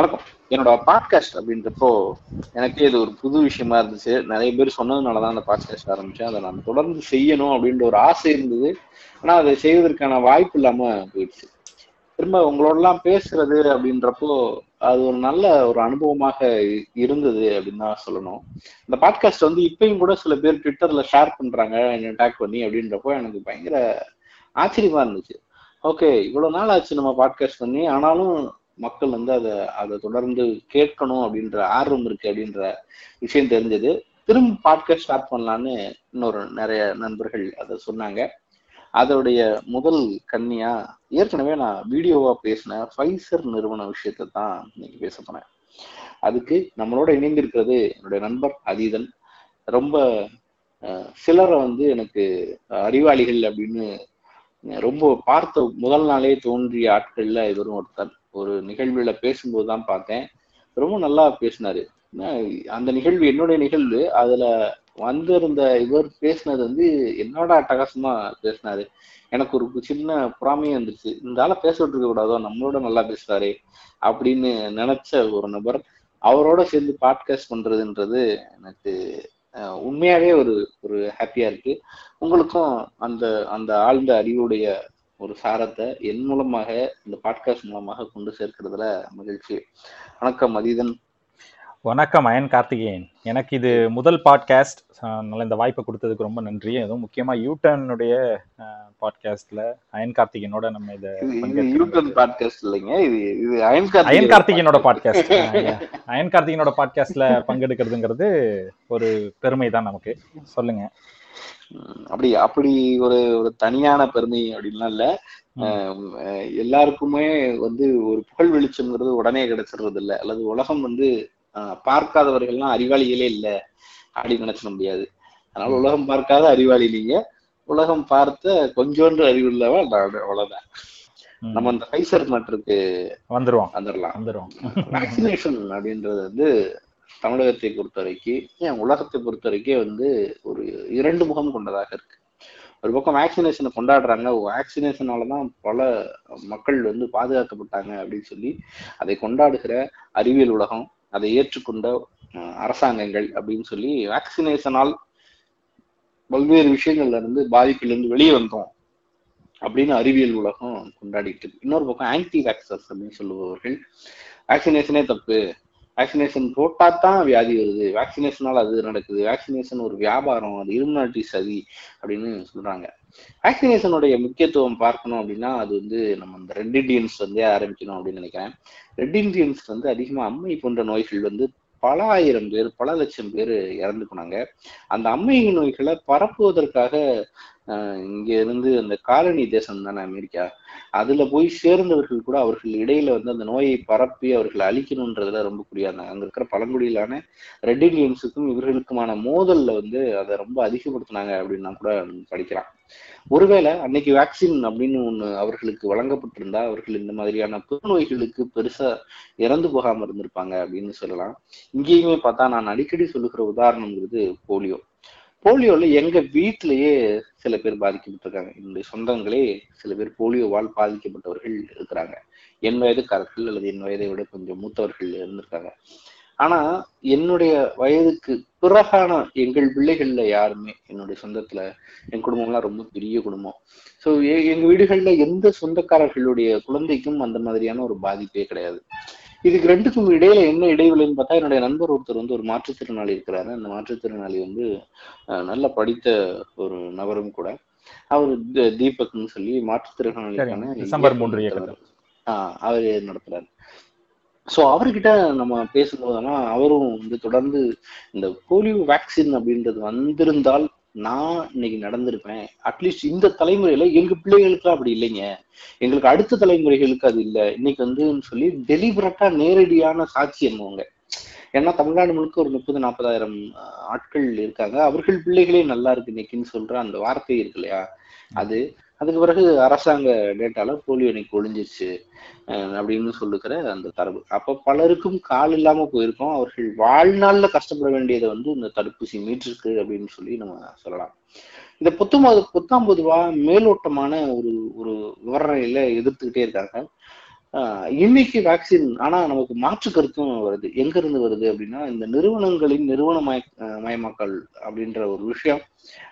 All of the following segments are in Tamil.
வணக்கம். என்னோட பாட்காஸ்ட் அப்படின்றப்போ எனக்கே இது ஒரு புது விஷயமா இருந்துச்சு. நிறைய பேர் சொன்னதுனாலதான் அந்த பாட்காஸ்ட் ஆரம்பிச்சேன். அதை நான் தொடர்ந்து செய்யணும் அப்படின்ற ஒரு ஆசை இருந்தது. ஆனா அதை செய்வதற்கான வாய்ப்பு இல்லாம போயிடுச்சு. திரும்ப உங்களோடலாம் பேசுறது அப்படின்றப்போ அது ஒரு நல்ல ஒரு அனுபவமாக இருந்தது அப்படின்னு தான் சொல்லணும். இந்த பாட்காஸ்ட் வந்து இப்பயும் கூட சில பேர் ட்விட்டர்ல ஷேர் பண்றாங்க. என்ன டேக் பண்ணி அப்படின்றப்போ எனக்கு பயங்கர ஆச்சரியமா இருந்துச்சு. ஓகே இவ்வளவு நாள் ஆச்சு நம்ம பாட்காஸ்ட் பண்ணி. ஆனாலும் மக்கள் வந்து அதை அதை தொடர்ந்து கேட்கணும் அப்படின்ற ஆர்வம் இருக்கு அப்படின்ற விஷயம் தெரிஞ்சது. திரும்ப பாட்காஸ்ட் ஸ்டார்ட் பண்ணலான்னு இன்னொரு நிறைய நண்பர்கள் அதை சொன்னாங்க. அதோடைய முதல் கன்னியா ஏற்கனவே நான் வீடியோவா பேசின ஃபைசர் நிறுவன விஷயத்தை தான் இன்னைக்கு பேச போனேன் அதுக்கு நம்மளோட இணைந்திருக்கிறது என்னுடைய நண்பர் அதீதன். ரொம்ப சிலரை வந்து எனக்கு அறிவாளிகள் அப்படின்னு ரொம்ப பார்த்த முதல் நாளே தோன்றிய ஆட்கள்ல இவரும் ஒருத்தர். ஒரு நிகழ்வுல பேசும்போது தான் பார்த்தேன். ரொம்ப நல்லா பேசினாரு. அந்த நிகழ்வு என்னுடைய நிகழ்வு. அதுல வந்திருந்த இவர் பேசினது வந்து என்னோட அட்டகாசமா பேசினாரு. எனக்கு ஒரு சின்ன புறாமையே வந்துருச்சு இந்த ஆளை பேசிட்டு விட்டுருக்க கூடாதோ? நம்மளோட நல்லா பேசுறாரு அப்படின்னு நினைச்ச ஒரு நபர் அவரோட சேர்ந்து பாட்காஸ்ட் பண்றதுன்றது எனக்கு உண்மையாவே ஒரு ஒரு ஹாப்பியா இருக்கு. உங்களுக்கும் அந்த அந்த ஆழ்ந்த அறிவுடைய ஒரு சாரத்தை என் மூலமாக இந்த பாட்காஸ்ட் மூலமாக கொண்டு சேர்க்கிறதுல மகிழ்ச்சி. வணக்கம் மதிதன் வணக்கம் அயன் கார்த்திகேயன். எனக்கு இது முதல் பாட்காஸ்ட் நல்ல இந்த வாய்ப்பை கொடுத்ததுக்கு ரொம்ப நன்றி. அதுவும் முக்கியமா யூட்டனுடைய பாட்காஸ்ட்ல அயன் கார்த்திகேயனோட நம்ம இதை யூட்டன் பாட்காஸ்ட் இல்லைங்க. இது இது அயன் அயன் கார்த்திகேயனோட பாட்காஸ்ட் அயன் கார்த்திகேயனோட பாட்காஸ்ட்ல பங்கெடுக்கிறதுங்கிறது ஒரு பெருமை தான் நமக்கு. சொல்லுங்க. அப்படி அப்படி ஒரு ஒரு தனியான பெருமை அப்படின்லாம் இல்ல. எல்லாருக்குமே வந்து ஒரு புகழ் வெளிச்சம்ங்கிறது உடனே கிடைச்சிடுறது இல்லை அல்லது உலகம் வந்து பார்க்காதவர்கள்லாம் அறிவாளிகளே இல்லை அப்படின்னு நினைச்சிட முடியாது. அதனால உலகம் பார்க்காத அறிவாளி நீங்க. உலகம் பார்த்த கொஞ்சோன்று அறிவு இல்லவா அவ்வளவுதான். நம்ம அந்த ஃபைசர் மேட்டருக்கு வந்துருவோம். வந்துடலாம் வந்துருவோம். வேக்சினேஷன் அப்படின்றது வந்து தமிழகத்தை பொறுத்தவரைக்கு ஏன் உலகத்தை பொறுத்தவரைக்கே வந்து ஒரு இரண்டு முகம் கொண்டதாக இருக்கு. ஒரு பக்கம் வேக்சினேஷனை கொண்டாடுறாங்க. வேக்சினேஷனாலதான் பல மக்கள் வந்து பாதுகாக்கப்பட்டாங்க அப்படின்னு சொல்லி அதை கொண்டாடுகிற அறிவியல் உலகம் அதை ஏற்றுக்கொண்ட அரசாங்கங்கள் அப்படின்னு சொல்லி வேக்சினேஷனால் பல்வேறு விஷயங்கள்ல இருந்து பாதிப்புல இருந்து வெளியே வந்தோம் அப்படின்னு அறிவியல் உலகம் கொண்டாடிட்டு இருக்கு. இன்னொரு பக்கம் ஆன்டி வேக்சர்ஸ் அப்படின்னு சொல்லுபவர்கள் வேக்சினேஷனே தப்பு. வேக்சினேஷன் போட்டா தான் வியாதி வருது. வேக்சினேஷனால் அது நடக்குது. வேக்சினேஷன் ஒரு வியாபாரம் அது இருமுனாட்டி சதி அப்படின்னு சொல்றாங்க. வேக்சினேஷனுடைய முக்கியத்துவம் பார்க்கணும் அப்படின்னா அது வந்து நம்ம இந்த ரெட் இண்டியன்ஸ் வந்து ஆரம்பிக்கணும் அப்படின்னு நினைக்கிறேன். ரெட் இண்டியன்ஸ் வந்து அதிகமா அம்மை போன்ற நோய்கள் வந்து பல ஆயிரம் பேர் பல லட்சம் பேர் இறந்து போனாங்க அந்த அம்மை நோய்களை பரப்புவதற்காக இங்க இருந்து அந்த காலனி தேசம் தானே அமெரிக்கா. அதுல போய் சேர்ந்தவர்கள் கூட அவர்கள் இடையில வந்து அந்த நோயை பரப்பி அவர்களை அழிக்கணுன்றதுல ரொம்ப குறியாந்தாங்க அங்க இருக்கிற பழங்குடியிலான ரெட் இண்டியன்ஸுக்கும் இவர்களுக்குமான மோதல்ல வந்து அதை ரொம்ப அதிகப்படுத்தினாங்க அப்படின்னா கூட படிக்கலாம் ஒருவேளை அன்னைக்கு வேக்சின் அப்படின்னு ஒண்ணு அவர்களுக்கு வழங்கப்பட்டிருந்தா அவர்கள் இந்த மாதிரியான பெருநோய்களுக்கு பெருசா இறந்து போகாம இருந்திருப்பாங்க அப்படின்னு சொல்லலாம். இங்கேயுமே பார்த்தா நான் அடிக்கடி சொல்லுகிற உதாரணம்ங்கிறது போலியோ. போலியோல எங்க வீட்டிலேயே சில பேர் பாதிக்கப்பட்டிருக்காங்க. என்னுடைய சொந்தங்களே சில பேர் போலியோவால் பாதிக்கப்பட்டவர்கள் இருக்கிறாங்க. என் வயதுக்காரர்கள் அல்லது என் வயதை விட கொஞ்சம் மூத்தவர்கள் இருந்திருக்காங்க. ஆனா என்னுடைய வயதுக்கு பிறகான எங்கள் பிள்ளைகள்ல யாருமே என்னுடைய சொந்தத்துல என் குடும்பம்லாம் ரொம்ப பெரிய குடும்பம். ஸோ எங்க வீடுகள்ல எந்த சொந்தக்காரர்களுடைய குழந்தைக்கும் அந்த மாதிரியான ஒரு பாதிப்பே கிடையாது. இதுக்கு ரெண்டுக்கும் இடையில என்ன இடைவெளின்னு பார்த்தா என்னுடைய நண்பர் ஒருத்தர் வந்து ஒரு மாற்றுத்திறனாளி இருக்கிறாரு. அந்த மாற்றுத்திறனாளி வந்து நல்ல படித்த ஒரு நபரும் கூட. அவர் தீபக்னு சொல்லி மாற்றுத்திறனாளிக்கான ஆஹ் அவர் நடத்துறாரு. ஸோ அவர்கிட்ட நம்ம பேசும்போதெல்லாம் அவரும் வந்து தொடர்ந்து இந்த போலியோ வேக்சின் அப்படின்றது வந்திருந்தால் நான் இன்னைக்கு நடந்திருப்பேன். அட்லீஸ்ட் இந்த தலைமுறையில எங்க பிள்ளைகளுக்குலாம் அப்படி இல்லைங்க. எங்களுக்கு அடுத்த தலைமுறைகளுக்கு அது இல்லை. இன்னைக்கு வந்து சொல்லி டெலிபரட்டா நேரடியான சாட்சியம் அவங்க ஏன்னா தமிழ்நாடு முழுக்க ஒரு முப்பது நாற்பதாயிரம் ஆட்கள் இருக்காங்க. அவர்கள் பிள்ளைகளே நல்லா இருக்கு இன்னைக்குன்னு சொல்ற அந்த வார்த்தை இருக்கு இல்லையா? அது அதுக்கு பிறகு அரசாங்க டேட்டால போலியோ இன்னைக்கு ஒழிஞ்சிருச்சு. அப்படின்னு சொல்லுக்கிற அந்த தரவு. அப்ப பலருக்கும் கால் இல்லாம போயிருக்கோம். அவர்கள் வாழ்நாள்ல கஷ்டப்பட வேண்டியதை வந்து இந்த தடுப்பூசி மீட்டிருக்கு அப்படின்னு சொல்லி நம்ம சொல்லலாம். இந்த புத்தம்போது புத்தாம் பொதுவா மேலோட்டமான ஒரு ஒரு விவரணையில எதிர்த்துக்கிட்டே இருக்காங்க. இன்னைக்கு வேக்சின் ஆனா நமக்கு மாற்று கருத்தும் வருது. எங்க இருந்து வருது அப்படின்னா இந்த நிறுவனங்களின் நிறுவன மய மயமாக்கல் அப்படின்ற ஒரு விஷயம்.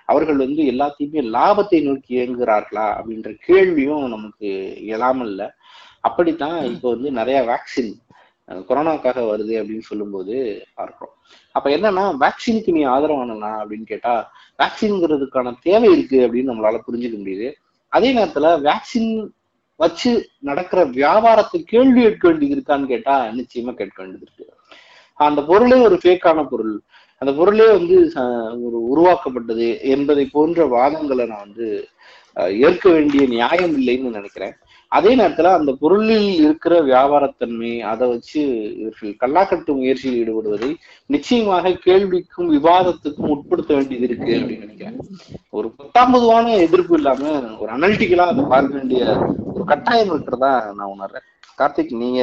அவர்கள் வந்து எல்லாத்தையுமே லாபத்தை நோக்கி இயங்குகிறார்களா அப்படின்ற கேள்வியும் நமக்கு எழாமல் இல்லை. அப்படித்தான் இப்போ வந்து நிறைய வேக்சின் கொரோனாக்காக வருது அப்படின்னு சொல்லும்போது பார்க்கிறோம். அப்ப என்னன்னா வேக்சினுக்கு நீ ஆதரவானா அப்படின்னு கேட்டா வேக்சின்ங்கிறதுக்கான தேவை இருக்கு அப்படின்னு நம்மளால புரிஞ்சுக்க முடியுது. அதே நேரத்துல வேக்சின் வச்சு நடக்கிற வியாபாரத்தை கேள்வி கேட்க வேண்டியது இருக்கான்னு கேட்டா நிச்சயமா கேட்க வேண்டியது இருக்கு. அந்த பொருளே ஒரு ஃபேக்கான பொருள். அந்த பொருளே வந்து ஒரு உருவாக்கப்பட்டது என்பதை போன்ற வாதங்களை நான் வந்து அஹ், ஏற்க வேண்டிய நியாயம் இல்லைன்னு நினைக்கிறேன். அதே நேரத்துல அந்த பொருளில் இருக்கிற வியாபாரத்தன்மை அதை வச்சு இவர்கள் கல்லாக்கட்டு முயற்சியில் ஈடுபடுவதை நிச்சயமாக கேள்விக்கும் விவாதத்துக்கும் உட்படுத்த வேண்டியது இருக்கு அப்படின்னு நினைக்கிறேன். ஒரு பத்தாம் பொதுவான எதிர்ப்பு இல்லாம ஒரு அனலிட்டிக்கலா அதை பார்க்க வேண்டிய ஒரு கட்டாயம் இருக்கிறதா நான் உணர்றேன். கார்த்திக் நீங்க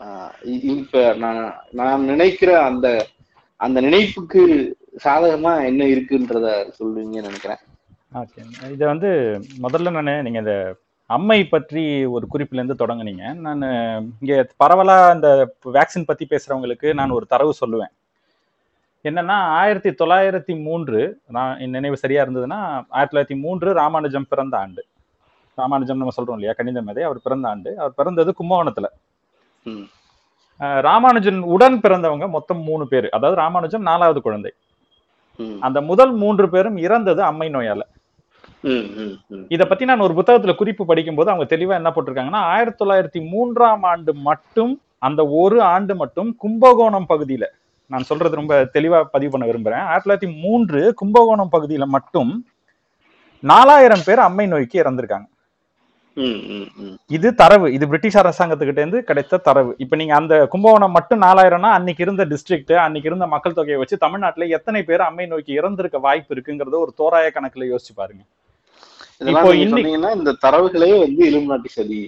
ஆஹ் இப்ப நான் நான் நினைக்கிற அந்த அந்த நினைப்புக்கு சாதகமா என்ன இருக்குன்றத சொல்லுவீங்கன்னு நினைக்கிறேன். ஓகே இதை வந்து முதல்ல நான் நீங்க இந்த அம்மை பற்றி ஒரு குறிப்பிலேருந்து தொடங்குனீங்க. நான் இங்கே பரவலாக இந்த வேக்சின் பற்றி பேசுகிறவங்களுக்கு நான் ஒரு தரவு சொல்லுவேன். என்னன்னா ஆயிரத்தி தொள்ளாயிரத்தி மூன்று நான் என் நினைவு சரியா இருந்ததுன்னா ஆயிரத்தி தொள்ளாயிரத்தி மூன்று ராமானுஜம் பிறந்த ஆண்டு. ராமானுஜம் நம்ம சொல்றோம் இல்லையா கணித மேதை அவர் பிறந்த ஆண்டு. அவர் பிறந்தது கும்பகோணத்துல. ராமானுஜன் உடன் பிறந்தவங்க மொத்தம் மூணு பேர். அதாவது ராமானுஜம் நாலாவது குழந்தை. அந்த முதல் மூன்று பேரும் இறந்தது அம்மை நோயால. இத பத்தி நான் ஒரு புத்தகத்துல குறிப்பு படிக்கும்போது அவங்க தெளிவா என்ன போட்டிருக்காங்கன்னா ஆயிரத்தி தொள்ளாயிரத்தி மூன்றாம் ஆண்டு மட்டும் அந்த ஒரு ஆண்டு மட்டும் கும்பகோணம் பகுதியில நான் சொல்றது ரொம்ப தெளிவா பதிவு பண்ண விரும்புறேன். ஆயிரத்தி தொள்ளாயிரத்தி மூன்று கும்பகோணம் பகுதியில மட்டும் நாலாயிரம் பேர் அம்மை நோய்க்கு இறந்திருக்காங்க. இது தரவு. இது பிரிட்டிஷ் அரசாங்கத்துக்கிட்ட இருந்து கிடைத்த தரவு. இப்ப நீங்க அந்த கும்பகோணம் மட்டும் நாலாயிரம்னா அன்னைக்கு இருந்த டிஸ்ட்ரிக்ட் அன்னைக்கு இருந்த மக்கள் தொகையை வச்சு தமிழ்நாட்டுல எத்தனை பேர் அம்மை நோய்க்கு இறந்திருக்க வாய்ப்பு இருக்குங்கிறத ஒரு தோராய கணக்குல யோசிச்சு பாருங்க. இப்போ சொன்னீங்கன்னா இந்த தரவுகளே வந்து இலுமினாட்டி சதி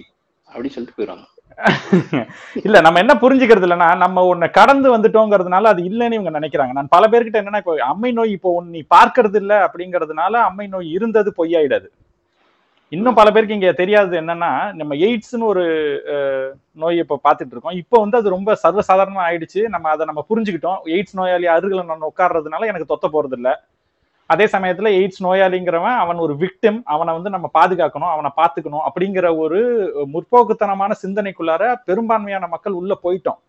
அப்படி சொல்லிட்டு போயிடுவாங்க. இல்ல நம்ம என்ன புரிஞ்சுக்கிறது இல்லைன்னா நம்ம ஒண்ணு கடந்து வந்துட்டோங்கிறதுனால அது இல்லைன்னு இவங்க நினைக்கிறாங்க. நான் பல பேர்கிட்ட என்னன்னா இப்போ அம்மை நோய் இப்போ ஒண்ணு நீ பார்க்கறது இல்ல அப்படிங்கறதுனால அம்மை நோய் இருந்தது பொய்யாயிடாது. இன்னும் பல பேருக்கு இங்க தெரியாதது என்னன்னா நம்ம எய்ட்ஸ்னு ஒரு நோய் இப்போ பார்த்துட்டு இருக்கோம். இப்போ வந்து அது ரொம்ப சர்வசாதாரணமா ஆயிடுச்சு. நம்ம அதை நம்ம புரிஞ்சுக்கிட்டோம். எய்ட்ஸ் நோயாளி அருகில நான் உட்கார்றதுனால எனக்கு தொத்த போறது இல்ல அதே சமயத்துல எய்ட்ஸ் நோயாளிங்கிறவன் அவன் ஒரு விக்டிம் அவனை வந்து நம்ம பாதுகாக்கணும் அவனை பாத்துக்கணும் அப்படிங்கிற ஒரு முற்போக்குத்தனமான சிந்தனைக்குள்ளார பெரும்பான்மையான மக்கள் உள்ள போயிட்டோம்.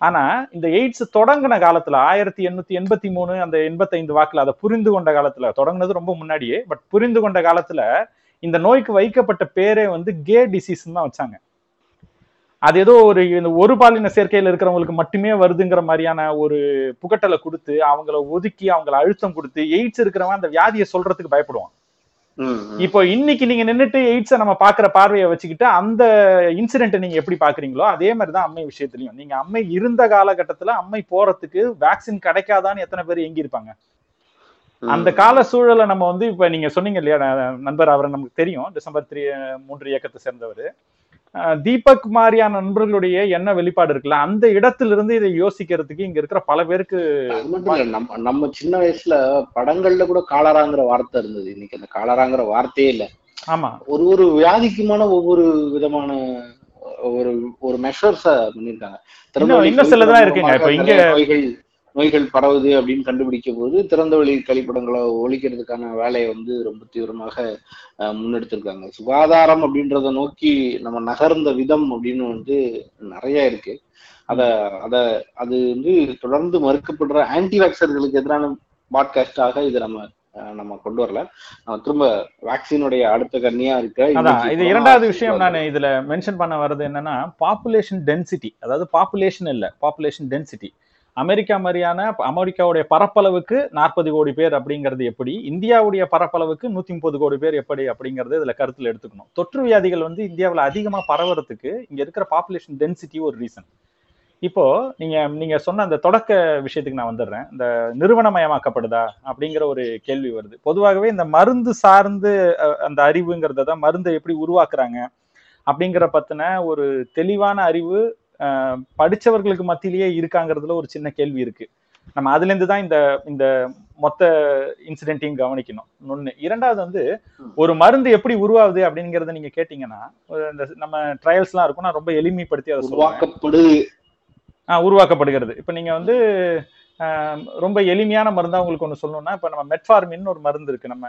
ஆனா இந்த எய்ட்ஸ் தொடங்கின காலத்துல ஆயிரத்தி எண்ணூத்தி எண்பத்தி மூணு அந்த எண்பத்தைந்து வாக்குல அதை புரிந்து கொண்ட காலத்துல தொடங்கினது ரொம்ப முன்னாடியே பட் புரிந்து கொண்ட காலத்துல இந்த நோய்க்கு வைக்கப்பட்ட பேரே வந்து கே டிசீஸ் தான் வச்சாங்க. அது ஏதோ ஒரு இந்த ஒரு பாலின சேர்க்கையில இருக்கிறவங்களுக்கு மட்டுமே வருதுங்கிற மாதிரியான ஒரு புகட்டலை கொடுத்து அவங்கள ஒதுக்கி அவங்கள அழுத்தம் கொடுத்து எய்ட்ஸ் இருக்கிறவன் அந்த வியாதியை சொல்றதுக்கு பயப்படுவான். இப்போ இன்னைக்கு நீங்க நின்னுட்டு எய்ட்ஸை நம்ம பாக்குற பார்வையை வச்சுக்கிட்டு அந்த இன்சிடென்ட்டை நீங்க எப்படி பாக்குறீங்களோ அதே மாதிரி தான் அம்மை விஷயத்துலயும். நீங்க அம்மை இருந்த காலகட்டத்துல அம்மை போறதுக்கு வேக்சின் கிடைக்காதான்னு எத்தனை பேர் எங்கி இருப்பாங்க அந்த கால சூழலை நம்ம வந்து இப்ப நீங்க சொன்னீங்க இல்லையா நண்பர் அவரை நமக்கு தெரியும் டிசம்பர் த்ரீ மூன்று இயக்கத்தை சேர்ந்தவர். தீபக் மாதிரியான நண்பர்களுடைய என்ன வெளிப்பாடு இருக்குல்ல அந்த இடத்திலிருந்து இதை யோசிக்கிறதுக்கு இங்க இருக்கிற பல பேருக்கு நம்ம நம்ம சின்ன வயசுல படங்கள்ல கூட காலராங்கிற வார்த்தை இருந்தது. இன்னைக்கு அந்த காலராங்கிற வார்த்தையே இல்ல. ஆமா. ஒரு ஒரு வியாதிக்குமான ஒவ்வொரு விதமான ஒரு ஒரு மெஷர்ஸ பண்ணிருக்காங்க. இன்னும் சிலதெல்லாம் இருக்குங்க. இப்ப இங்க நோய்கள் பரவுது அப்படின்னு கண்டுபிடிக்கும் போது திறந்த வெளி கழிப்பிடங்களை ஒழிக்கிறதுக்கான வேலையை வந்து ரொம்ப தீவிரமாக முன்னெடுத்திருக்காங்க. சுகாதாரம் அப்படின்றத நோக்கி நம்ம நகர்ந்த விதம் அப்படின்னு வந்து நிறைய இருக்கு. அத அத அது வந்து தொடர்ந்து மறுக்கப்படுற ஆன்டி வேக்சர்களுக்கு எதிரான பாட்காஸ்டாக இதை நம்ம நம்ம கொண்டு வரல. திரும்ப வேக்சினுடைய அடுத்த கண்ணியா இருக்க இது இரண்டாவது விஷயம் நான் இதுல மென்ஷன் பண்ண வர்றது என்னன்னா பாப்புலேஷன் டென்சிட்டி அதாவது பாப்புலேஷன் இல்ல பாப்புலேஷன் டென்சிட்டி அமெரிக்கா மாதிரியான அமெரிக்காவுடைய பரப்பளவுக்கு நாற்பது கோடி பேர் அப்படிங்கிறது எப்படி? இந்தியாவுடைய பரப்பளவுக்கு நூத்தி முப்பது கோடி பேர் எப்படி அப்படிங்கறது இதுல கருத்துல எடுத்துக்கணும். தொற்று வியாதிகள் வந்து இந்தியாவில் அதிகமா பரவுறதுக்கு இங்க இருக்கிற பாப்புலேஷன் டென்சிட்டி ஒரு ரீசன் இப்போ நீங்க நீங்க சொன்ன அந்த தொடக்க விஷயத்துக்கு நான் வந்துடுறேன். இந்த நிறுவனமயமாக்கப்படுதா அப்படிங்கிற ஒரு கேள்வி வருது. பொதுவாகவே இந்த மருந்து சார்ந்து அந்த அறிவுங்கிறத தான் மருந்தை எப்படி உருவாக்குறாங்க அப்படிங்கிற பத்தின ஒரு தெளிவான அறிவு படிச்சவர்களுக்கு மத்தியிலேயே இருக்காங்கிறதுல ஒரு சின்ன கேள்வி இருக்கு. நம்ம அதுல இருந்து தான் இந்த இந்த மொத்த இன்சிடென்ட்டையும் கவனிக்கணும். ஒண்ணு. இரண்டாவது வந்து. ஒரு மருந்து எப்படி உருவாகுது அப்படிங்கறத நீங்க கேட்டீங்கன்னா இந்த நம்ம ட்ரையல்ஸ் எல்லாம் இருக்கும். நான் ரொம்ப எளிமைப்படுத்தி அதை உருவாக்கப்படுது. ஆஹ் உருவாக்கப்படுகிறது. இப்போ நீங்க வந்து ரொம்ப எளிமையான மருந்தா உங்களுக்கு ஒன்று சொல்லணும்னா இப்போ நம்ம மெட்ஃபார்மின் ஒரு மருந்து இருக்கு. நம்ம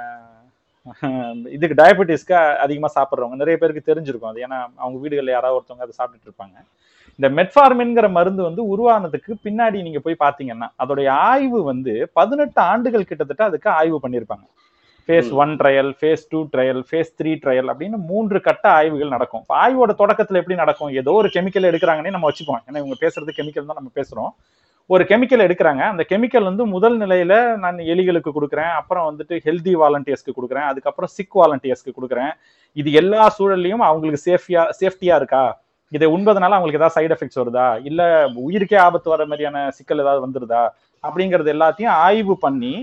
இதுக்கு டயபெட்டிஸ்க்கு அதிகமா சாப்பிட்றவங்க நிறைய பேருக்கு தெரிஞ்சிருக்கும் அது. ஏன்னா அவங்க வீடுகளில் யாராவது ஒருத்தவங்க அதை சாப்பிட்டுட்டு இருப்பாங்க. இந்த மெட்ஃபார்மின்ங்கிற மருந்து வந்து உருவானதுக்கு பின்னாடி நீங்க போய் பாத்தீங்கன்னா அதோடைய ஆய்வு வந்து பதினெட்டு ஆண்டுகள் கிட்டத்தட்ட அதுக்கு ஆய்வு பண்ணியிருப்பாங்க. Phase. One trial phase two trial phase three trial அப்படின்னு மூன்று கட்ட ஆய்வுகள் நடக்கும். ஆய்வோட தொடக்கத்துல எப்படி நடக்கும்? ஏதோ ஒரு கெமிக்கல் எடுக்கிறாங்கன்னே நம்ம வச்சுப்போம் ஏன்னா இவங்க பேசுறது கெமிக்கல் தான் நம்ம பேசுறோம். ஒரு கெமிக்கல் எடுக்கிறாங்க. அந்த கெமிக்கல் வந்து முதல் நிலையில நான் எலிகளுக்கு கொடுக்குறேன். அப்புறம் வந்துட்டு ஹெல்தி வாலண்டியர்ஸ்க்கு கொடுக்குறேன். அதுக்கப்புறம் சிக் வாலண்டியர்ஸ்க்கு கொடுக்குறேன். இது எல்லா சூழல்லையும் அவங்களுக்கு சேஃபியா சேஃப்டியா இருக்கா? இதை உண்பதனால அவங்களுக்கு ஏதாவது சைடு எஃபெக்ட்ஸ் வருதா? இல்ல உயிருக்கே ஆபத்து வர மாதிரியான சிக்கல் ஏதாவது வந்துருதா? அப்படிங்கறது எல்லாத்தையும் ஆய்வு பண்ணி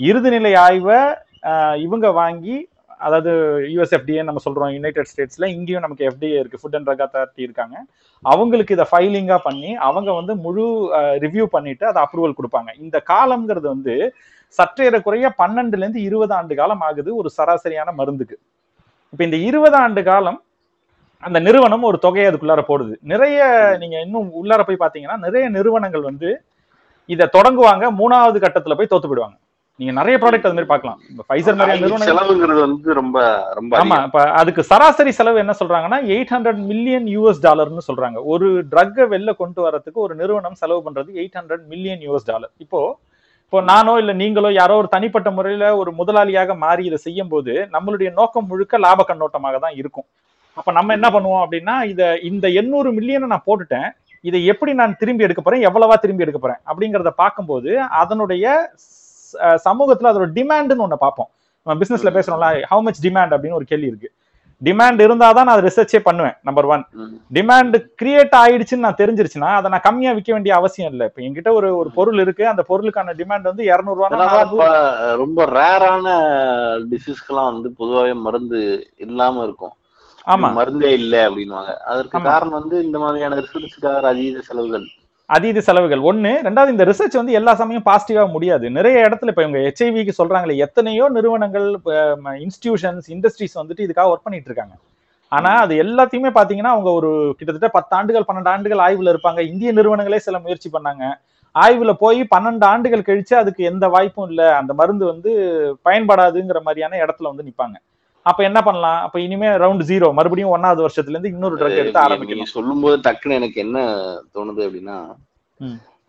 இறுதிநிலை ஆய்வை இவங்க வாங்கி அதாவது யூஎஸ்எஃப்டிஏ நம்ம சொல்றோம் யுனைடெட் ஸ்டேட்ஸ்ல இங்கேயும் நமக்கு எஃப்டிஏ இருக்கு ஃபுட் அண்ட் ட்ரக் அத்தாரிட்டி இருக்காங்க. அவங்களுக்கு இதை ஃபைலிங்கா பண்ணி அவங்க வந்து முழு ரிவ்யூ பண்ணிட்டு அதை அப்ரூவல் கொடுப்பாங்க. இந்த காலம்ங்கிறது வந்து சற்றேறக்குறைய பன்னெண்டுல இருந்து இருபது ஆண்டு காலம் ஆகுது ஒரு சராசரியான மருந்துக்கு. இப்ப இந்த இருபது ஆண்டு காலம் அந்த நிறுவனம் ஒரு தொகையை அதுக்குள்ளார போடுது. நிறைய நீங்க இன்னும் உள்ளார போய் பாத்தீங்கன்னா நிறைய நிறுவனங்கள் வந்து இதை தொடங்குவாங்க மூணாவது கட்டத்துல போய் தோத்து போயிடுவாங்க. நீங்க நிறைய ப்ராடக்ட் அது மாதிரி பார்க்கலாம். இப்ப ஃபைசர் நிறுவனங்கள் செலவுங்கிறது வந்து ரொம்ப ரொம்ப ஆமா. இப்ப அதுக்கு சராசரி செலவு என்ன சொல்றாங்கன்னா எயிட் ஹண்ட்ரட் மில்லியன் யூஎஸ் டாலர்னு சொல்றாங்க. ஒரு ட்ரக்கை வெளில கொண்டு வரதுக்கு ஒரு நிறுவனம் செலவு பண்றது eight hundred million US dollar இப்போ இப்போ நானோ இல்ல நீங்களோ யாரோ ஒரு தனிப்பட்ட முறையில ஒரு முதலாளியாக மாறி இதை செய்யும் போது நம்மளுடைய நோக்கம் முழுக்க லாப கண்ணோட்டமாக தான் இருக்கும். அப்ப நம்ம என்ன பண்ணுவோம் அப்படின்னா இத இந்த எண்ணூறு மில்லியனை நான் போட்டுட்டேன். இதை எப்படி நான் திரும்பி எடுக்க போறேன்? எவ்வளவா திரும்பி எடுக்க போறேன்? அப்படிங்கறத பார்க்கும்போது அதனுடைய சமூகத்துல அதோட டிமாண்ட்னு ஒண்ணு பார்ப்போம். நம்ம பிசினஸ்ல பேசுறோம்ல ஹவு மச் டிமாண்ட் அப்படின்னு ஒரு கேள்வி இருக்கு. டிமாண்ட் இருந்தாதான் நான் அதை ரிசர்ச்சே பண்ணுவேன் நம்பர் ஒன். டிமாண்ட் கிரியேட் ஆயிடுச்சுன்னு நான் தெரிஞ்சிருச்சுன்னா அதை நான் கம்மியா விற்க வேண்டிய அவசியம் இல்லை. இப்போ என்கிட்ட ஒரு ஒரு பொருள் இருக்கு. அந்த பொருளுக்கான டிமாண்ட் வந்து இரநூறுவா ரொம்ப ரேரான டிசீஸ்க்கெல்லாம் வந்து பொதுவாகவே மருந்து இல்லாம இருக்கும். ஆமா. மருந்தே இல்ல அப்படின்னுவாங்க. அதற்கு. காரணம் வந்து இந்த மாதிரியான ரிசர்ச்சுக்காக அதீத செலவுகள். அதீத செலவுகள். ஒண்ணு ரெண்டாவது இந்த ரிசர்ச் வந்து எல்லா சமயம் பாசிட்டிவா முடியாது. நிறைய இடத்துல இப்ப இவங்க ஹெச்ஐவிக்கு சொல்றாங்களே எத்தனையோ நிறுவனங்கள் இன்ஸ்டிடியூஷன்ஸ் இண்டஸ்ட்ரீஸ் வந்துட்டு இதுக்காக ஒர்க் பண்ணிட்டு இருக்காங்க. ஆனா அது எல்லாத்தையுமே பாத்தீங்கன்னா அவங்க ஒரு கிட்டத்தட்ட பத்து ஆண்டுகள் பன்னெண்டு ஆண்டுகள் ஆய்வுல இருப்பாங்க. இந்திய நிறுவனங்களே சில முயற்சி பண்ணாங்க. ஆய்வுல போய் பன்னெண்டு ஆண்டுகள் கழிச்சு அதுக்கு எந்த வாய்ப்பும் இல்ல. அந்த மருந்து வந்து பயன்படாதுங்கிற மாதிரியான இடத்துல வந்து நிப்பாங்க. அப்ப என்ன பண்ணலாம்? அப்ப இனிமே ரவுண்ட் ஜீரோ மறுபடியும் ஒன்னாவது வருஷத்துல இருந்து இன்னொரு ட்ரக் எடுத்து ஆரம்பிக்கணும். சொல்லும் போது டக்குன்னு எனக்கு என்ன தோணுது அப்படின்னா.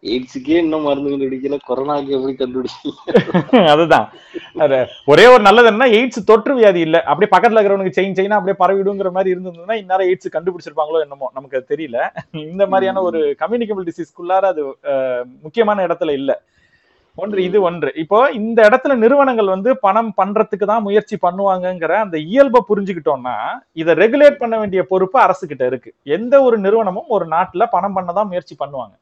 எய்ட்ஸுக்கே இன்னும் மருந்து கண்டுபிடிக்கல கொரோனாக்கு எப்படி கண்டுபிடிக்கல அதுதான். அது ஒரே ஒரு நல்லது என்ன எய்ட்ஸ் தொற்று வியாதி இல்ல. அப்படியே பக்கத்துல இருக்கிறவனுக்கு செயின் செயினா அப்படியே பரவிடுங்கிற மாதிரி இருந்ததுன்னா இந்நேரம் எய்ட்ஸ் கண்டுபிடிச்சிருப்பாங்களோ என்னமோ நமக்கு தெரியல. இந்த மாதிரியான ஒரு கம்யூனிகபிள் டிசீஸ்க்குள்ளார அது அஹ், முக்கியமான இடத்துல இல்ல. ஒன்று இது ஒன்று. இப்போ இந்த இடத்துல நிறுவனங்கள் வந்து பணம் பண்றதுக்கு தான் முயற்சி பண்ணுவாங்கங்கிற அந்த இயல்பை புரிஞ்சுக்கிட்டோம்னா இதை ரெகுலேட் பண்ண வேண்டிய பொறுப்பு அரசு கிட்ட இருக்கு. எந்த ஒரு நிறுவனமும் ஒரு நாட்டுல பணம் பண்ண தான் முயற்சி பண்ணுவாங்க.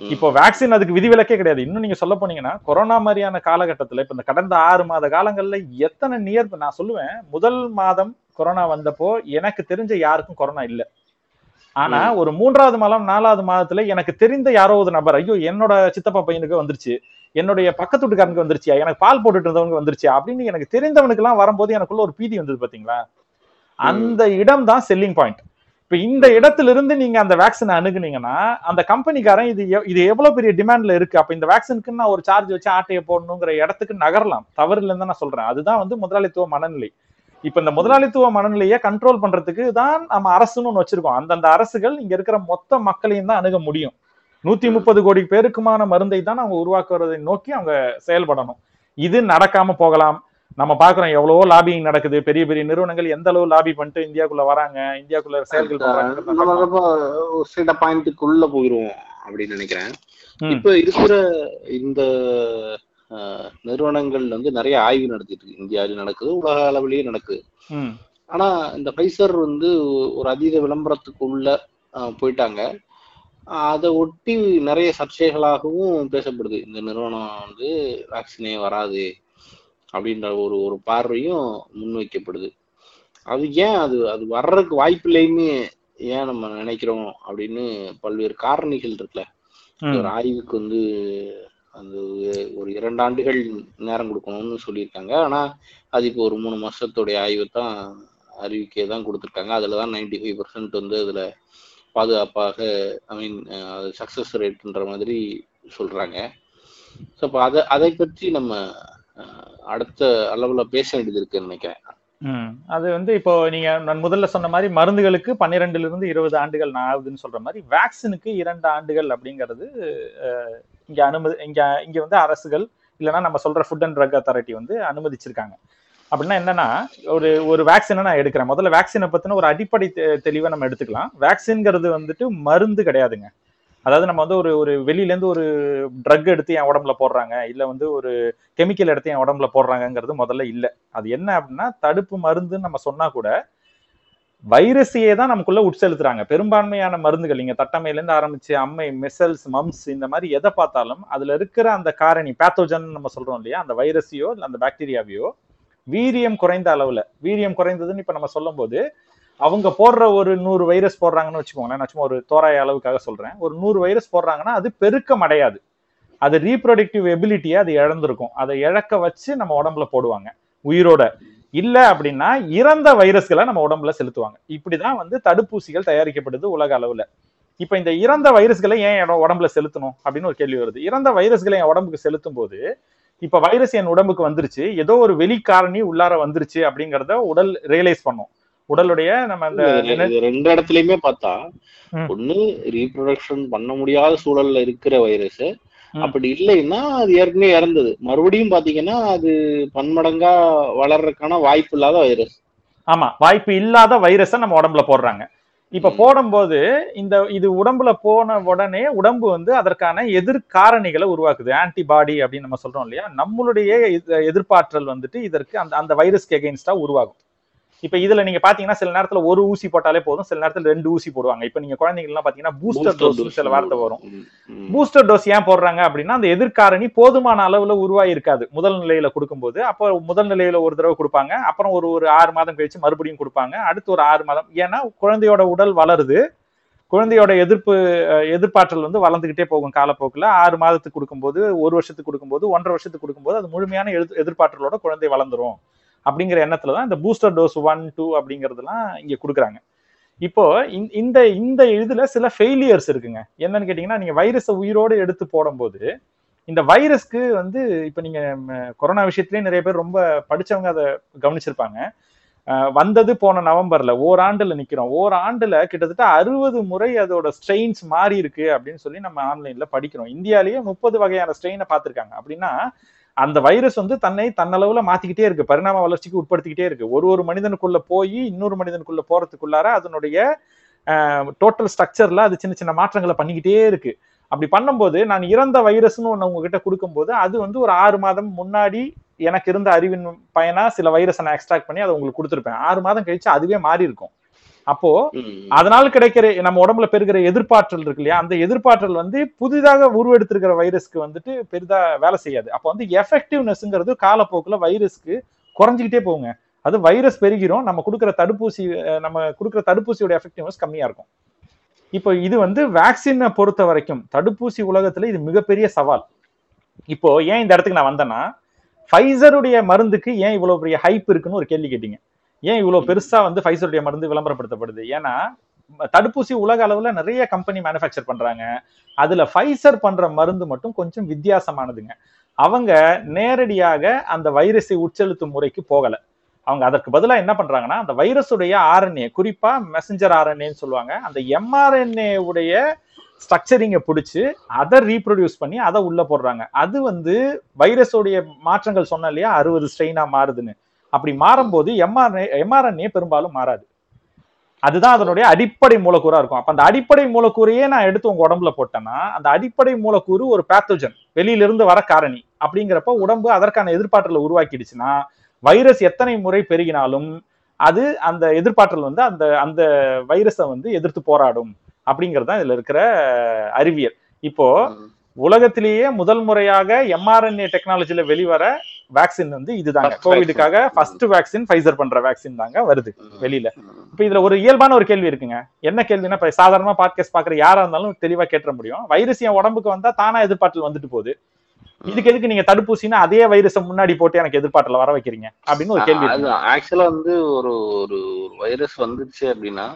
இப்போ வேக்சின் அதுக்கு விதிவிலக்கே கிடையாது. இன்னும் நீங்க சொல்ல போனீங்கன்னா கொரோனா மாதிரியான காலகட்டத்துல இப்ப இந்த கடந்த ஆறு மாத காலங்கள்ல எத்தனை நியர் நான் சொல்லுவேன் முதல் மாதம் கொரோனா வந்தப்போ எனக்கு தெரிஞ்ச யாருக்கும் கொரோனா இல்ல. ஆனா ஒரு மூன்றாவது மாதம் நாலாவது மாதத்துல எனக்கு தெரிந்த யாரோ ஒரு நபர் ஐயோ என்னோட சித்தப்பா பையனுக்கு வந்துருச்சு. என்னுடைய பக்கத்து வீட்டுக்காரனுக்கு வந்துருச்சியா? எனக்கு பால் போட்டுட்டு இருந்தவனுக்கு வந்துருச்சு அப்படின்னு எனக்கு தெரிந்தவனுக்கு எல்லாம் வரும்போது எனக்குள்ள ஒரு பீதி வந்தது பாத்தீங்களா? அந்த இடம் தான் செல்லிங் பாயிண்ட் இப்ப இந்த இடத்துல இருந்து நீங்க அந்த வேக்சினை அணுகுனீங்கன்னா அந்த கம்பெனிக்காரன் இது இது எவ்வளவு பெரிய டிமாண்ட்ல இருக்கு? அப்ப இந்த வேக்சினுக்கு நான் ஒரு சார்ஜ் வச்சு ஆட்டையை போடணுங்கிற இடத்துக்கு நகரலாம். தவறு இல்லைன்னு நான் சொல்றேன். அதுதான் வந்து முதலாளித்துவ மனநிலை. இப்ப இந்த முதலாளித்துவ மனநிலையை கண்ட்ரோல் பண்றதுக்கு தான் நம்ம அரசுன்னு ஒண்ணு வச்சிருக்கோம். அந்தந்த அரசுகள் இங்க இருக்கிற மொத்த மக்களையும் தான் அணுக முடியும். நூத்தி முப்பது கோடி பேருக்குமான மருந்தை தான் அவங்க உருவாக்குறதை நோக்கி அவங்க செயல்படணும். இது நடக்காம போகலாம். நம்ம பாக்குறோம் எவ்வளவோ லாபிங் நடக்குது. பெரிய பெரிய நிறுவனங்கள் எந்த அளவு லாபி பண்ணிட்டு இந்தியாக்குள்ள வராங்க இந்தியாக்குள்ள செயல்கள் சில பாயிண்ட்டுக்குள்ள போயிருவோம் அப்படின்னு நினைக்கிறேன். இப்ப இருக்கிற இந்த நிறுவனங்கள் வந்து நிறைய ஆய்வு நடத்திட்டு இருக்கு. இந்தியாவிலும் நடக்குது உலக அளவிலேயே நடக்குது. ஆனா இந்த பைசர் வந்து ஒரு அதீத விளம்பரத்துக்குள்ள போயிட்டாங்க. அதை ஒட்டி நிறைய சர்ச்சைகளாகவும் பேசப்படுது. இந்த நிறுவனம் வந்து வேக்சினே வராது அப்படின்ற ஒரு ஒரு பார்வையும் முன்வைக்கப்படுது. அது ஏன் அது அது வர்றதுக்கு வாய்ப்பு இல்லைன்னு ஏன் நம்ம நினைக்கிறோம் அப்படின்னு பல்வேறு காரணிகள் இருக்குல்ல. ஒரு ஆய்வுக்கு வந்து அந்த ஒரு இரண்டு ஆண்டுகள் நேரம் கொடுக்கணும்னு சொல்லியிருக்காங்க. ஆனா அது இப்போ ஒரு மூணு மாசத்துடைய ஆய்வு தான் அறிவிக்கை தான் கொடுத்துருக்காங்க. அதுல தான் நைன்டி ஃபைவ் பர்சன்ட் வந்து அதுல பாதுகாப்பாக ஐ மீன் சக்சஸ் ரேட்ன்ற மாதிரி சொல்றாங்க. ஸோ அப்போ அதை அதை பற்றி நம்ம அடுத்த அளவுல பேச வேண்டியது இருக்குன்னு நினைக்கிறேன். அது வந்து இப்போ நீங்க நான் முதல்ல சொன்ன மாதிரி மருந்துகளுக்கு பன்னிரெண்டுல இருந்து இருபது ஆண்டுகள் நான் ஆகுதுன்னு சொல்ற மாதிரி வேக்சினுக்கு இரண்டு ஆண்டுகள் அப்படிங்கிறது இங்க அனுமதி இங்க இங்க வந்து அரசுகள் இல்லைன்னா நம்ம சொல்ற ஃபுட் அண்ட் ட்ரக் அத்தாரிட்டி வந்து அனுமதிச்சிருக்காங்க. அப்படின்னா என்னன்னா ஒரு ஒரு வேக்சினை நான் எடுக்கிறேன். முதல்ல வேக்சினை பத்தின ஒரு அடிப்படை தெளிவை நம்ம எடுத்துக்கலாம். வேக்சின்ங்கிறது வந்துட்டு மருந்து கிடையாதுங்க. அதாவது நம்ம வந்து ஒரு ஒரு வெளியிலேருந்து ஒரு ட்ரக் எடுத்து என் உடம்புல போடுறாங்க இல்லை வந்து ஒரு கெமிக்கல் எடுத்து என் உடம்புல போடுறாங்கங்கிறது முதல்ல இல்லை. அது என்ன அப்படின்னா தடுப்பு மருந்துன்னு நம்ம சொன்னா கூட வைரஸையே தான் நமக்குள்ள உட்செலுத்துறாங்க. பெரும்பான்மையான மருந்துகள் நீங்க தட்டமையிலேருந்து ஆரம்பிச்சு அம்மை மெசல்ஸ் மம்ஸ் இந்த மாதிரி எதை பார்த்தாலும் அதுல இருக்கிற அந்த காரணி பேத்தோஜன் நம்ம சொல்றோம் இல்லையா? அந்த வைரஸையோ இல்லை அந்த பாக்டீரியாவையோ வீரியம் குறைந்த அளவுல. வீரியம் குறைந்ததுன்னு இப்ப நம்ம சொல்லும்போது அவங்க போடுற ஒரு நூறு வைரஸ் போடுறாங்கன்னு வச்சுக்கோங்களேன். நான் சும்மா ஒரு தோராய அளவுக்காக சொல்றேன். ஒரு நூறு வைரஸ் போடுறாங்கன்னா அது பெருக்கம் அடையாது. அது ரீப்ரொடக்டிவ் எபிலிட்டியை அது இழந்திருக்கும். அதை இழக்க வச்சு நம்ம உடம்புல போடுவாங்க. உயிரோட. இல்ல அப்படின்னா இறந்த வைரஸ்களை நம்ம உடம்புல செலுத்துவாங்க. இப்படிதான் வந்து தடுப்பூசிகள் தயாரிக்கப்படுது உலக அளவுல. இப்ப இந்த இறந்த வைரஸ்களை ஏன் என் உடம்புல செலுத்தணும் அப்படின்னு ஒரு கேள்வி வருது. இறந்த வைரஸ்களை என் உடம்புக்கு செலுத்தும் போது இப்ப வைரஸ் என் உடம்புக்கு வந்துருச்சு. ஏதோ ஒரு வெளிக்காரணி உள்ளார வந்துருச்சு அப்படிங்கறத உடல் ரியலைஸ் பண்ணும். உடலுடைய நம்ம அந்த ரெண்டு இடத்துலயுமே பார்த்தா. ஒண்ணு ரீப்ரொடக்ஷன் பண்ண முடியாத சூழல்ல இருக்கிற வைரஸ். அப்படி இல்லைன்னா அது ஏற்கனவே இறந்தது. மறுபடியும் பாத்தீங்கன்னா அது பன்மடங்கா வளர்றதுக்கான வாய்ப்பு இல்லாத வைரஸ் ஆமா வாய்ப்பு இல்லாத வைரஸை நம்ம உடம்புல போடுறாங்க. இப்ப. போடும்போது இந்த இது உடம்புல போன உடனே உடம்பு வந்து அதற்கான எதிர்காரணிகளை உருவாக்குது. ஆன்டிபாடி அப்படின்னு நம்ம சொல்றோம் இல்லையா? நம்மளுடைய எதி- எதிர்ப்பாற்றல் வந்துட்டு இதற்கு அந்த அந்த வைரஸ்க்கு எகெயின்ஸ்டா உருவாகும். இப்ப இதுல நீங்க பாத்தீங்கன்னா சில நேரத்துல ஒரு ஊசி போட்டாலே போதும் சில நேரத்துல ரெண்டு ஊசி போடுவாங்க. இப்ப நீங்க குழந்தைங்க பாத்தீங்கன்னா பூஸ்டர் டோஸ் சில வார்த்தை வரும். பூஸ்டர் டோஸ் ஏன் போடுறாங்க அப்படின்னா அந்த எதிர்காரணி போதுமான அளவுல உருவாகி இருக்காது. முதல் நிலையில கொடுக்கும்போது அப்போ முதல் நிலையில ஒரு தடவை கொடுப்பாங்க அப்புறம் ஒரு ஒரு ஆறு மாதம் கழிச்சு மறுபடியும் கொடுப்பாங்க அடுத்து ஒரு ஆறு மாதம். ஏன்னா குழந்தையோட உடல் வளருது. குழந்தையோட எதிர்ப்பு அஹ், எதிர்ப்பாற்றல் வந்து வளர்ந்துகிட்டே போகும் காலப்போக்கில். ஆறு மாதத்துக்கு கொடுக்கும்போது ஒரு வருஷத்துக்கு கொடுக்கும்போது ஒன்றரை வருஷத்துக்கு கொடுக்கும்போது அது முழுமையான எதிர் எதிர்ப்பாற்றலோட குழந்தை வளர்ந்துரும். அப்படிங்கிற எண்ணத்துல தான் இந்த பூஸ்டர் டோஸ் ஒன் டூ அப்படிங்கிறதுலாம் இங்க கொடுக்குறாங்க. இப்போ இந்த- இந்த இந்த இதுல சில ஃபெயிலியர்ஸ் இருக்குங்க. என்னன்னு கேட்டீங்கன்னா நீங்க வைரஸை உயிரோடு எடுத்து போடும்போது இந்த வைரஸ்க்கு வந்து இப்போ நீங்க கொரோனா விஷயத்திலே நிறைய பேர் ரொம்ப படிச்சவங்க அதை கவனிச்சிருப்பாங்க. வந்தது போன நவம்பர்ல ஓராண்டுல நிக்கிறோம். ஓராண்டுல கிட்டத்தட்ட அறுபது முறை அதோட ஸ்ட்ரெயின்ஸ் மாறி இருக்கு அப்படின்னு சொல்லி நம்ம ஆன்லைன்ல படிக்கிறோம். இந்தியாலேயே முப்பது வகையான ஸ்ட்ரெயினை பார்த்திருக்காங்க. அப்படின்னா அந்த வைரஸ் வந்து தன்னை தன்னளவுல மாத்திக்கிட்டே இருக்கு. பரிணாம வளர்ச்சிக்கு உட்படுத்திக்கிட்டே இருக்கு. ஒரு ஒரு மனிதனுக்குள்ள போய் இன்னொரு மனிதனுக்குள்ள போறதுக்குள்ளார அதனுடைய டோட்டல் ஸ்ட்ரக்சர்ல அது சின்ன சின்ன மாற்றங்களை பண்ணிக்கிட்டே இருக்கு. அப்படி பண்ணும்போது நான் இறந்த வைரஸ்னு ஒண்ணு உங்ககிட்ட கொடுக்கும்போது அது வந்து ஒரு ஆறு மாதம் முன்னாடி எனக்கு இருந்த அறிவின் பயனா சில வைரஸை நான் எக்ஸ்ட்ராக்ட் பண்ணி அதை உங்களுக்கு கொடுத்துருப்பேன். ஆறு மாதம் கழிச்சு அதுவே மாறி இருக்கும் அப்போ. அதனால் கிடைக்கிற நம்ம உடம்புல பெருகிற எதிர்ப்பாற்றல் இருக்கு இல்லையா? அந்த எதிர்ப்பாற்றல் வந்து புதிதாக உருவெடுத்திருக்கிற வைரஸ்க்கு வந்துட்டு பெரிதா வேலை செய்யாது. அப்போ வந்து எஃபெக்டிவ்னஸ்ங்கிறது காலப்போக்கில் வைரஸ்க்கு குறைஞ்சிக்கிட்டே போகுங்க. அது வைரஸ் பெருகிரும் நம்ம கொடுக்குற தடுப்பூசி நம்ம கொடுக்குற தடுப்பூசியோட எஃபெக்டிவ்னஸ் கம்மியா இருக்கும். இப்போ இது வந்து வேக்சினை பொறுத்த வரைக்கும் தடுப்பூசி உலகத்துல இது மிகப்பெரிய சவால். இப்போ ஏன் இந்த இடத்துக்கு நான் வந்தேன்னா ஃபைசருடைய மருந்துக்கு ஏன் இவ்வளவு பெரிய ஹைப் இருக்குன்னு ஒரு கேள்வி கேட்டீங்க. ஏன் இவ்வளவு பெருசா வந்து ஃபைசருடைய மருந்து விளம்பரப்படுத்தப்படுது? ஏன்னா தடுப்பூசி உலக அளவுல நிறைய கம்பெனி மேனுஃபேக்சர் பண்றாங்க. அதுல ஃபைசர் பண்ற மருந்து மட்டும் கொஞ்சம் வித்தியாசமானதுங்க. அவங்க நேரடியாக அந்த வைரஸை உட்செலுத்தும் முறைக்கு போகல. அவங்க அதற்கு பதிலாக என்ன பண்றாங்கன்னா அந்த வைரஸுடைய ஆர்என்ஏ குறிப்பா மெசஞ்சர் ஆர்என்ஏன்னு சொல்லுவாங்க. அந்த எம்ஆர்என்ஏ உடைய ஸ்ட்ரக்சரிங்கை பிடிச்சி அதை ரீப்ரொடியூஸ் பண்ணி அதை உள்ள போடுறாங்க. அது வந்து வைரஸோடைய மாற்றங்கள் சொன்ன இல்லையா? அறுபது ஸ்ட்ரெயினா மாறுதுன்னு. அப்படி மாறும்போது எம்ஆர்ஏ எம்ஆர்என்ஏ பெரும்பாலும் மாறாது. அதுதான் அதனுடைய அடிப்படை மூலக்கூறா இருக்கும். அப்ப அந்த அடிப்படை மூலக்கூறையே நான் எடுத்து உங்க உடம்புல போட்டேன்னா அந்த அடிப்படை மூலக்கூறு ஒரு பேத்தோஜன் வெளியில இருந்து வர காரணி. அப்படிங்கிறப்ப உடம்பு அதற்கான எதிர்ப்பாற்றலை உருவாக்கிடுச்சுன்னா வைரஸ் எத்தனை முறை பெருகினாலும் அது அந்த எதிர்ப்பாற்றல் வந்து அந்த அந்த வைரஸை வந்து எதிர்த்து போராடும். அப்படிங்கிறது தான் இதுல இருக்கிற அறிவியல். இப்போ. உலகத்திலேயே முதல் முறையாக எம்ஆர்என்ஏ டெக்னாலஜில வெளிவர வேக்சின் வந்து இதுதாங்க கோவிடுக்காக. ஃபர்ஸ்ட் வேக்சின் ஃபைசர் பண்ற வேக்சின் தாங்க வருது. வெளியில. இப்ப இதுல ஒரு இயல்பான ஒரு கேள்வி இருக்குங்க என்ன கேள்வினா இப்ப சாதாரணமா பாட்காஸ்ட் பாக்குற யாரா இருந்தாலும் தெளிவா கேட்ட முடியும் வைரஸ் என் உடம்புக்கு வந்தா தானா எதிர்பார்த்தல் வந்துட்டு போகுது இதுக்கு எதுக்கு நீங்க தடுப்பூசினா அதே வைரஸை முன்னாடி போட்டு எனக்கு எதிர்பார்ட்டல வர வைக்கிறீங்க அப்படின்னு ஒரு கேள்வி. ஆக்சுவலா வந்து ஒரு ஒரு வைரஸ் வந்துருச்சு அப்படின்னா.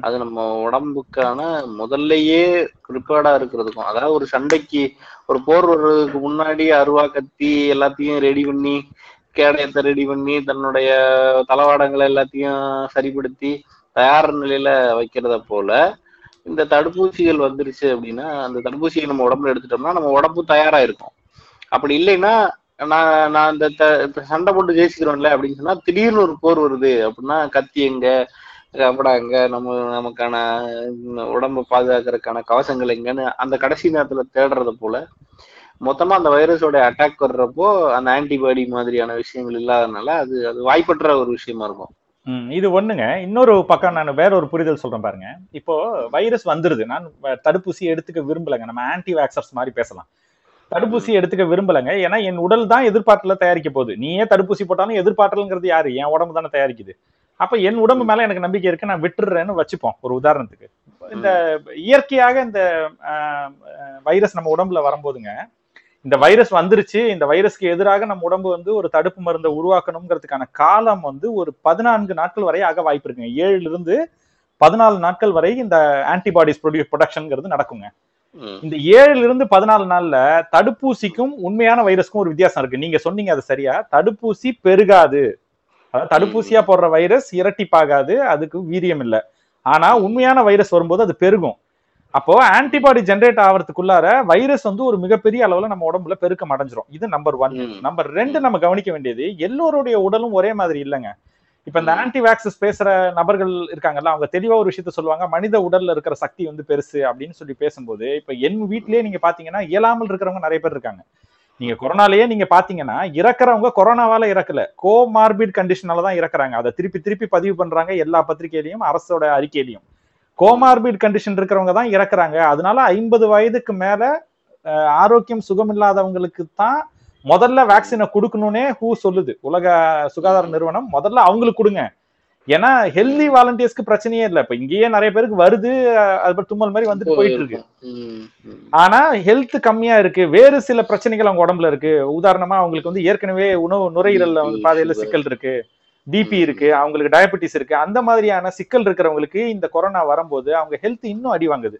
அது நம்ம உடம்புக்கான முதல்லயே ப்ரிப்பேர்டா இருக்கிறதுக்கும். அதாவது ஒரு சண்டைக்கு ஒரு போர் வர்றதுக்கு முன்னாடி அருவா கத்தி எல்லாத்தையும் ரெடி பண்ணி கேடயத்தை ரெடி பண்ணி தன்னுடைய தளவாடங்களை எல்லாத்தையும் சரிப்படுத்தி தயார் நிலையில வைக்கிறத போல இந்த தடுப்பூசிகள் வந்துருச்சு அப்படின்னா அந்த தடுப்பூசியை நம்ம உடம்புல எடுத்துட்டோம்னா நம்ம உடம்பு தயாரா இருக்கும் அப்படி இல்லைன்னா நான் நான் இந்த த- சண்டை போட்டு ஜெயிச்சுக்கிறோம்ல அப்படின்னு சொன்னா திடீர்னு ஒரு போர் வருது அப்படின்னா கத்தி எங்க கபடா எங்க நம்ம நமக்கான உடம்பு பாதுகாக்கிறதுக்கான கவசங்கள் எங்கன்னு அந்த கடைசி நேரத்துல தேடுறது போல மொத்தமா அந்த வைரஸோட அட்டாக் வர்றப்போ அந்த ஆன்டிபாடி மாதிரியான விஷயங்கள் இல்லாதனால அது அது வாய்ப்பற்ற ஒரு விஷயமா இருக்கும். இது ஒண்ணுங்க. இன்னொரு பக்கம் நான் வேற ஒரு புரிதல் சொல்றேன் பாருங்க. இப்போ வைரஸ் வந்துருது. நான் வ- தடுப்பூசி எடுத்துக்க விரும்பலைங்க. நம்ம ஆன்டி வேக்சர்ஸ் மாதிரி பேசலாம். தடுப்பூசி எடுத்துக்க விரும்பலைங்க. ஏன்னா என் உடல் தான் எதிர்பார்ட்டல தயாரிக்க போகுது. நீ ஏன் தடுப்பூசி போட்டாலும் எதிர்பார்ட்டல்ங்கிறது யாரு? என் உடம்பு தானே தயாரிக்குது. அப்ப என் உடம்பு மேல எனக்கு நம்பிக்கை இருக்கு நான் விட்டுறேன்னு வச்சுப்போம். ஒரு உதாரணத்துக்கு. இந்த இயற்கையாக இந்த வைரஸ் நம்ம உடம்புல வரும்போதுங்க இந்த வைரஸ் வந்துருச்சு இந்த வைரஸ்க்கு எதிராக நம்ம உடம்பு வந்து ஒரு தடுப்பு மருந்தை உருவாக்கணுங்கிறதுக்கான காலம் வந்து ஒரு பதினான்கு நாட்கள் வரை ஆக வாய்ப்பு இருக்குங்க. ஏழுல இருந்து பதினாலு நாட்கள் வரை இந்த ஆன்டிபாடிஸ் ப்ரொடியூஸ் ப்ரொடக்ஷன்ங்கிறது நடக்குங்க. இந்த ஏழுல இருந்து பதினாலு நாள்ல தடுப்பூசிக்கும் உண்மையான வைரஸ்க்கும் ஒரு வித்தியாசம் இருக்கு. நீங்க சொன்னீங்க அது சரியா. தடுப்பூசி பெருகாது. அதாவது தடுப்பூசியா போடுற வைரஸ் இரட்டிப்பாகாது அதுக்கு வீரியம் இல்லை ஆனா உண்மையான வைரஸ் வரும்போது அது பெருகும். அப்போ ஆன்டிபாடி ஜென்ரேட் ஆகிறதுக்குள்ளார வைரஸ் வந்து ஒரு மிகப்பெரிய அளவுல நம்ம உடம்புல பெருக்கம் அடைஞ்சிரும். இது நம்பர் ஒன். நம்பர் ரெண்டு நம்ம கவனிக்க வேண்டியது எல்லோருடைய உடலும் ஒரே மாதிரி இல்லைங்க. இப்ப இந்த. ஆன்டி வேக்சஸ் பேசுற நபர்கள் இருக்காங்கல்ல அவங்க தெளிவா ஒரு விஷயத்த சொல்லுவாங்க மனித உடல்ல இருக்கிற சக்தி வந்து பெருசு அப்படின்னு சொல்லி பேசும்போது இப்ப என் வீட்லயே நீங்க பாத்தீங்கன்னா இயலாமல் இருக்கிறவங்க நிறைய பேர் இருக்காங்க. நீங்க கொரோனாலேயே நீங்க பாத்தீங்கன்னா இறக்குறவங்க கொரோனாவால இறக்கல. கோமார்பிட் கண்டிஷனால தான் இறக்குறாங்க. அதை திருப்பி திருப்பி பதிவு பண்றாங்க எல்லா பத்திரிகையிலையும் அரசோட அறிக்கையிலையும். கோமார்பிட் கண்டிஷன் இருக்கிறவங்க தான் இறக்குறாங்க. அதனால ஐம்பது வயதுக்கு மேல ஆரோக்கியம் சுகமில்லாதவங்களுக்கு தான் முதல்ல வேக்சினை கொடுக்கணும்னே ஹூ சொல்லுது. உலக சுகாதார நிறுவனம் முதல்ல அவங்களுக்கு கொடுங்க. ஏன்னா ஹெல்தி வாலண்டியர்ஸ்க்கு பிரச்சனையே இல்லை. இப்ப இங்கேயே நிறைய பேருக்கு வருது அஹ், அது பத்தி தும்மல் மாதிரி வந்துட்டு போயிட்டு இருக்கு. ஆனா ஹெல்த் கம்மியா இருக்கு. வேறு சில பிரச்சனைகள் அவங்க உடம்புல இருக்கு. உதாரணமா அவங்களுக்கு வந்து ஏற்கனவே உணவு நுரையீரல்ல வந்து பாதையில. சிக்கல் இருக்கு. பிபி. இருக்கு. அவங்களுக்கு டயபெட்டிஸ் இருக்கு. அந்த மாதிரியான சிக்கல் இருக்கிறவங்களுக்கு இந்த கொரோனா வரும்போது அவங்க ஹெல்த் இன்னும் அடி வாங்குது.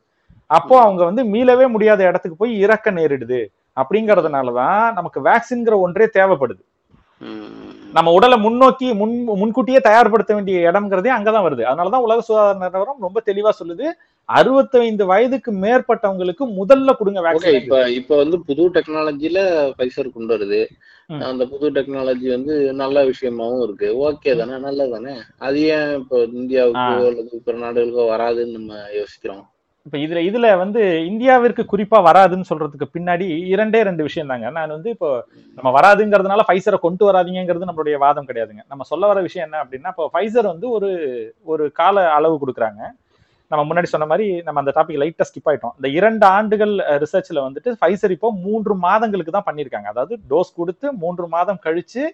அப்போ அவங்க வந்து மீளவே முடியாத இடத்துக்கு போய் இறக்க நேரிடுது. அப்படிங்கறதுனாலதான் நமக்கு வேக்சின்ங்கிற ஒன்றே தேவைப்படுது. நம்ம உடலை முன்னோக்கி முன் முன்கூட்டியே தயார்படுத்த வேண்டிய இடம்ங்கிறதே அங்கதான் வருது. அதனாலதான் உலக சுகாதார நிறுவனம் ரொம்ப தெளிவா சொல்லுது. அறுபத்தைந்து வயதுக்கு மேற்பட்டவங்களுக்கு முதல்ல கொடுங்க வேக்சின் இப்ப இப்ப வந்து புது டெக்னாலஜில பைசர் கொண்டு வருது. அந்த புது டெக்னாலஜி வந்து நல்ல விஷயமாவும் இருக்கு. ஓகே தானே நல்லது தானே? அது ஏன் இப்போ இந்தியாவுக்கோ. அல்லது பிற நாடுகளுக்கோ வராதுன்னு நம்ம யோசிக்கிறோம்? இப்ப இதுல இதுல வந்து இந்தியாவிற்கு குறிப்பா வராதுன்னு சொல்றதுக்கு பின்னாடி இரண்டே ரெண்டு விஷயம் தாங்க. நான் வந்து இப்போ நம்ம வராதுங்கிறதுனால ஃபைசரை கொண்டு வராதீங்கிறது நம்மளுடைய வாதம் கிடையாதுங்க. நம்ம சொல்ல வர விஷயம் என்ன அப்படின்னா இப்போ ஃபைசர் வந்து ஒரு ஒரு கால அளவு கொடுக்குறாங்க. நம்ம முன்னாடி சொன்ன மாதிரி நம்ம அந்த டாபிக் லைட்டா ஸ்கிப் ஆயிட்டோம். இந்த இரண்டு ஆண்டுகள் ரிசர்ச்ல வந்துட்டு ஃபைசர் இப்போ மூன்று மாதங்களுக்கு தான் பண்ணியிருக்காங்க. அதாவது டோஸ் கொடுத்து மூன்று மாதம் கழிச்சு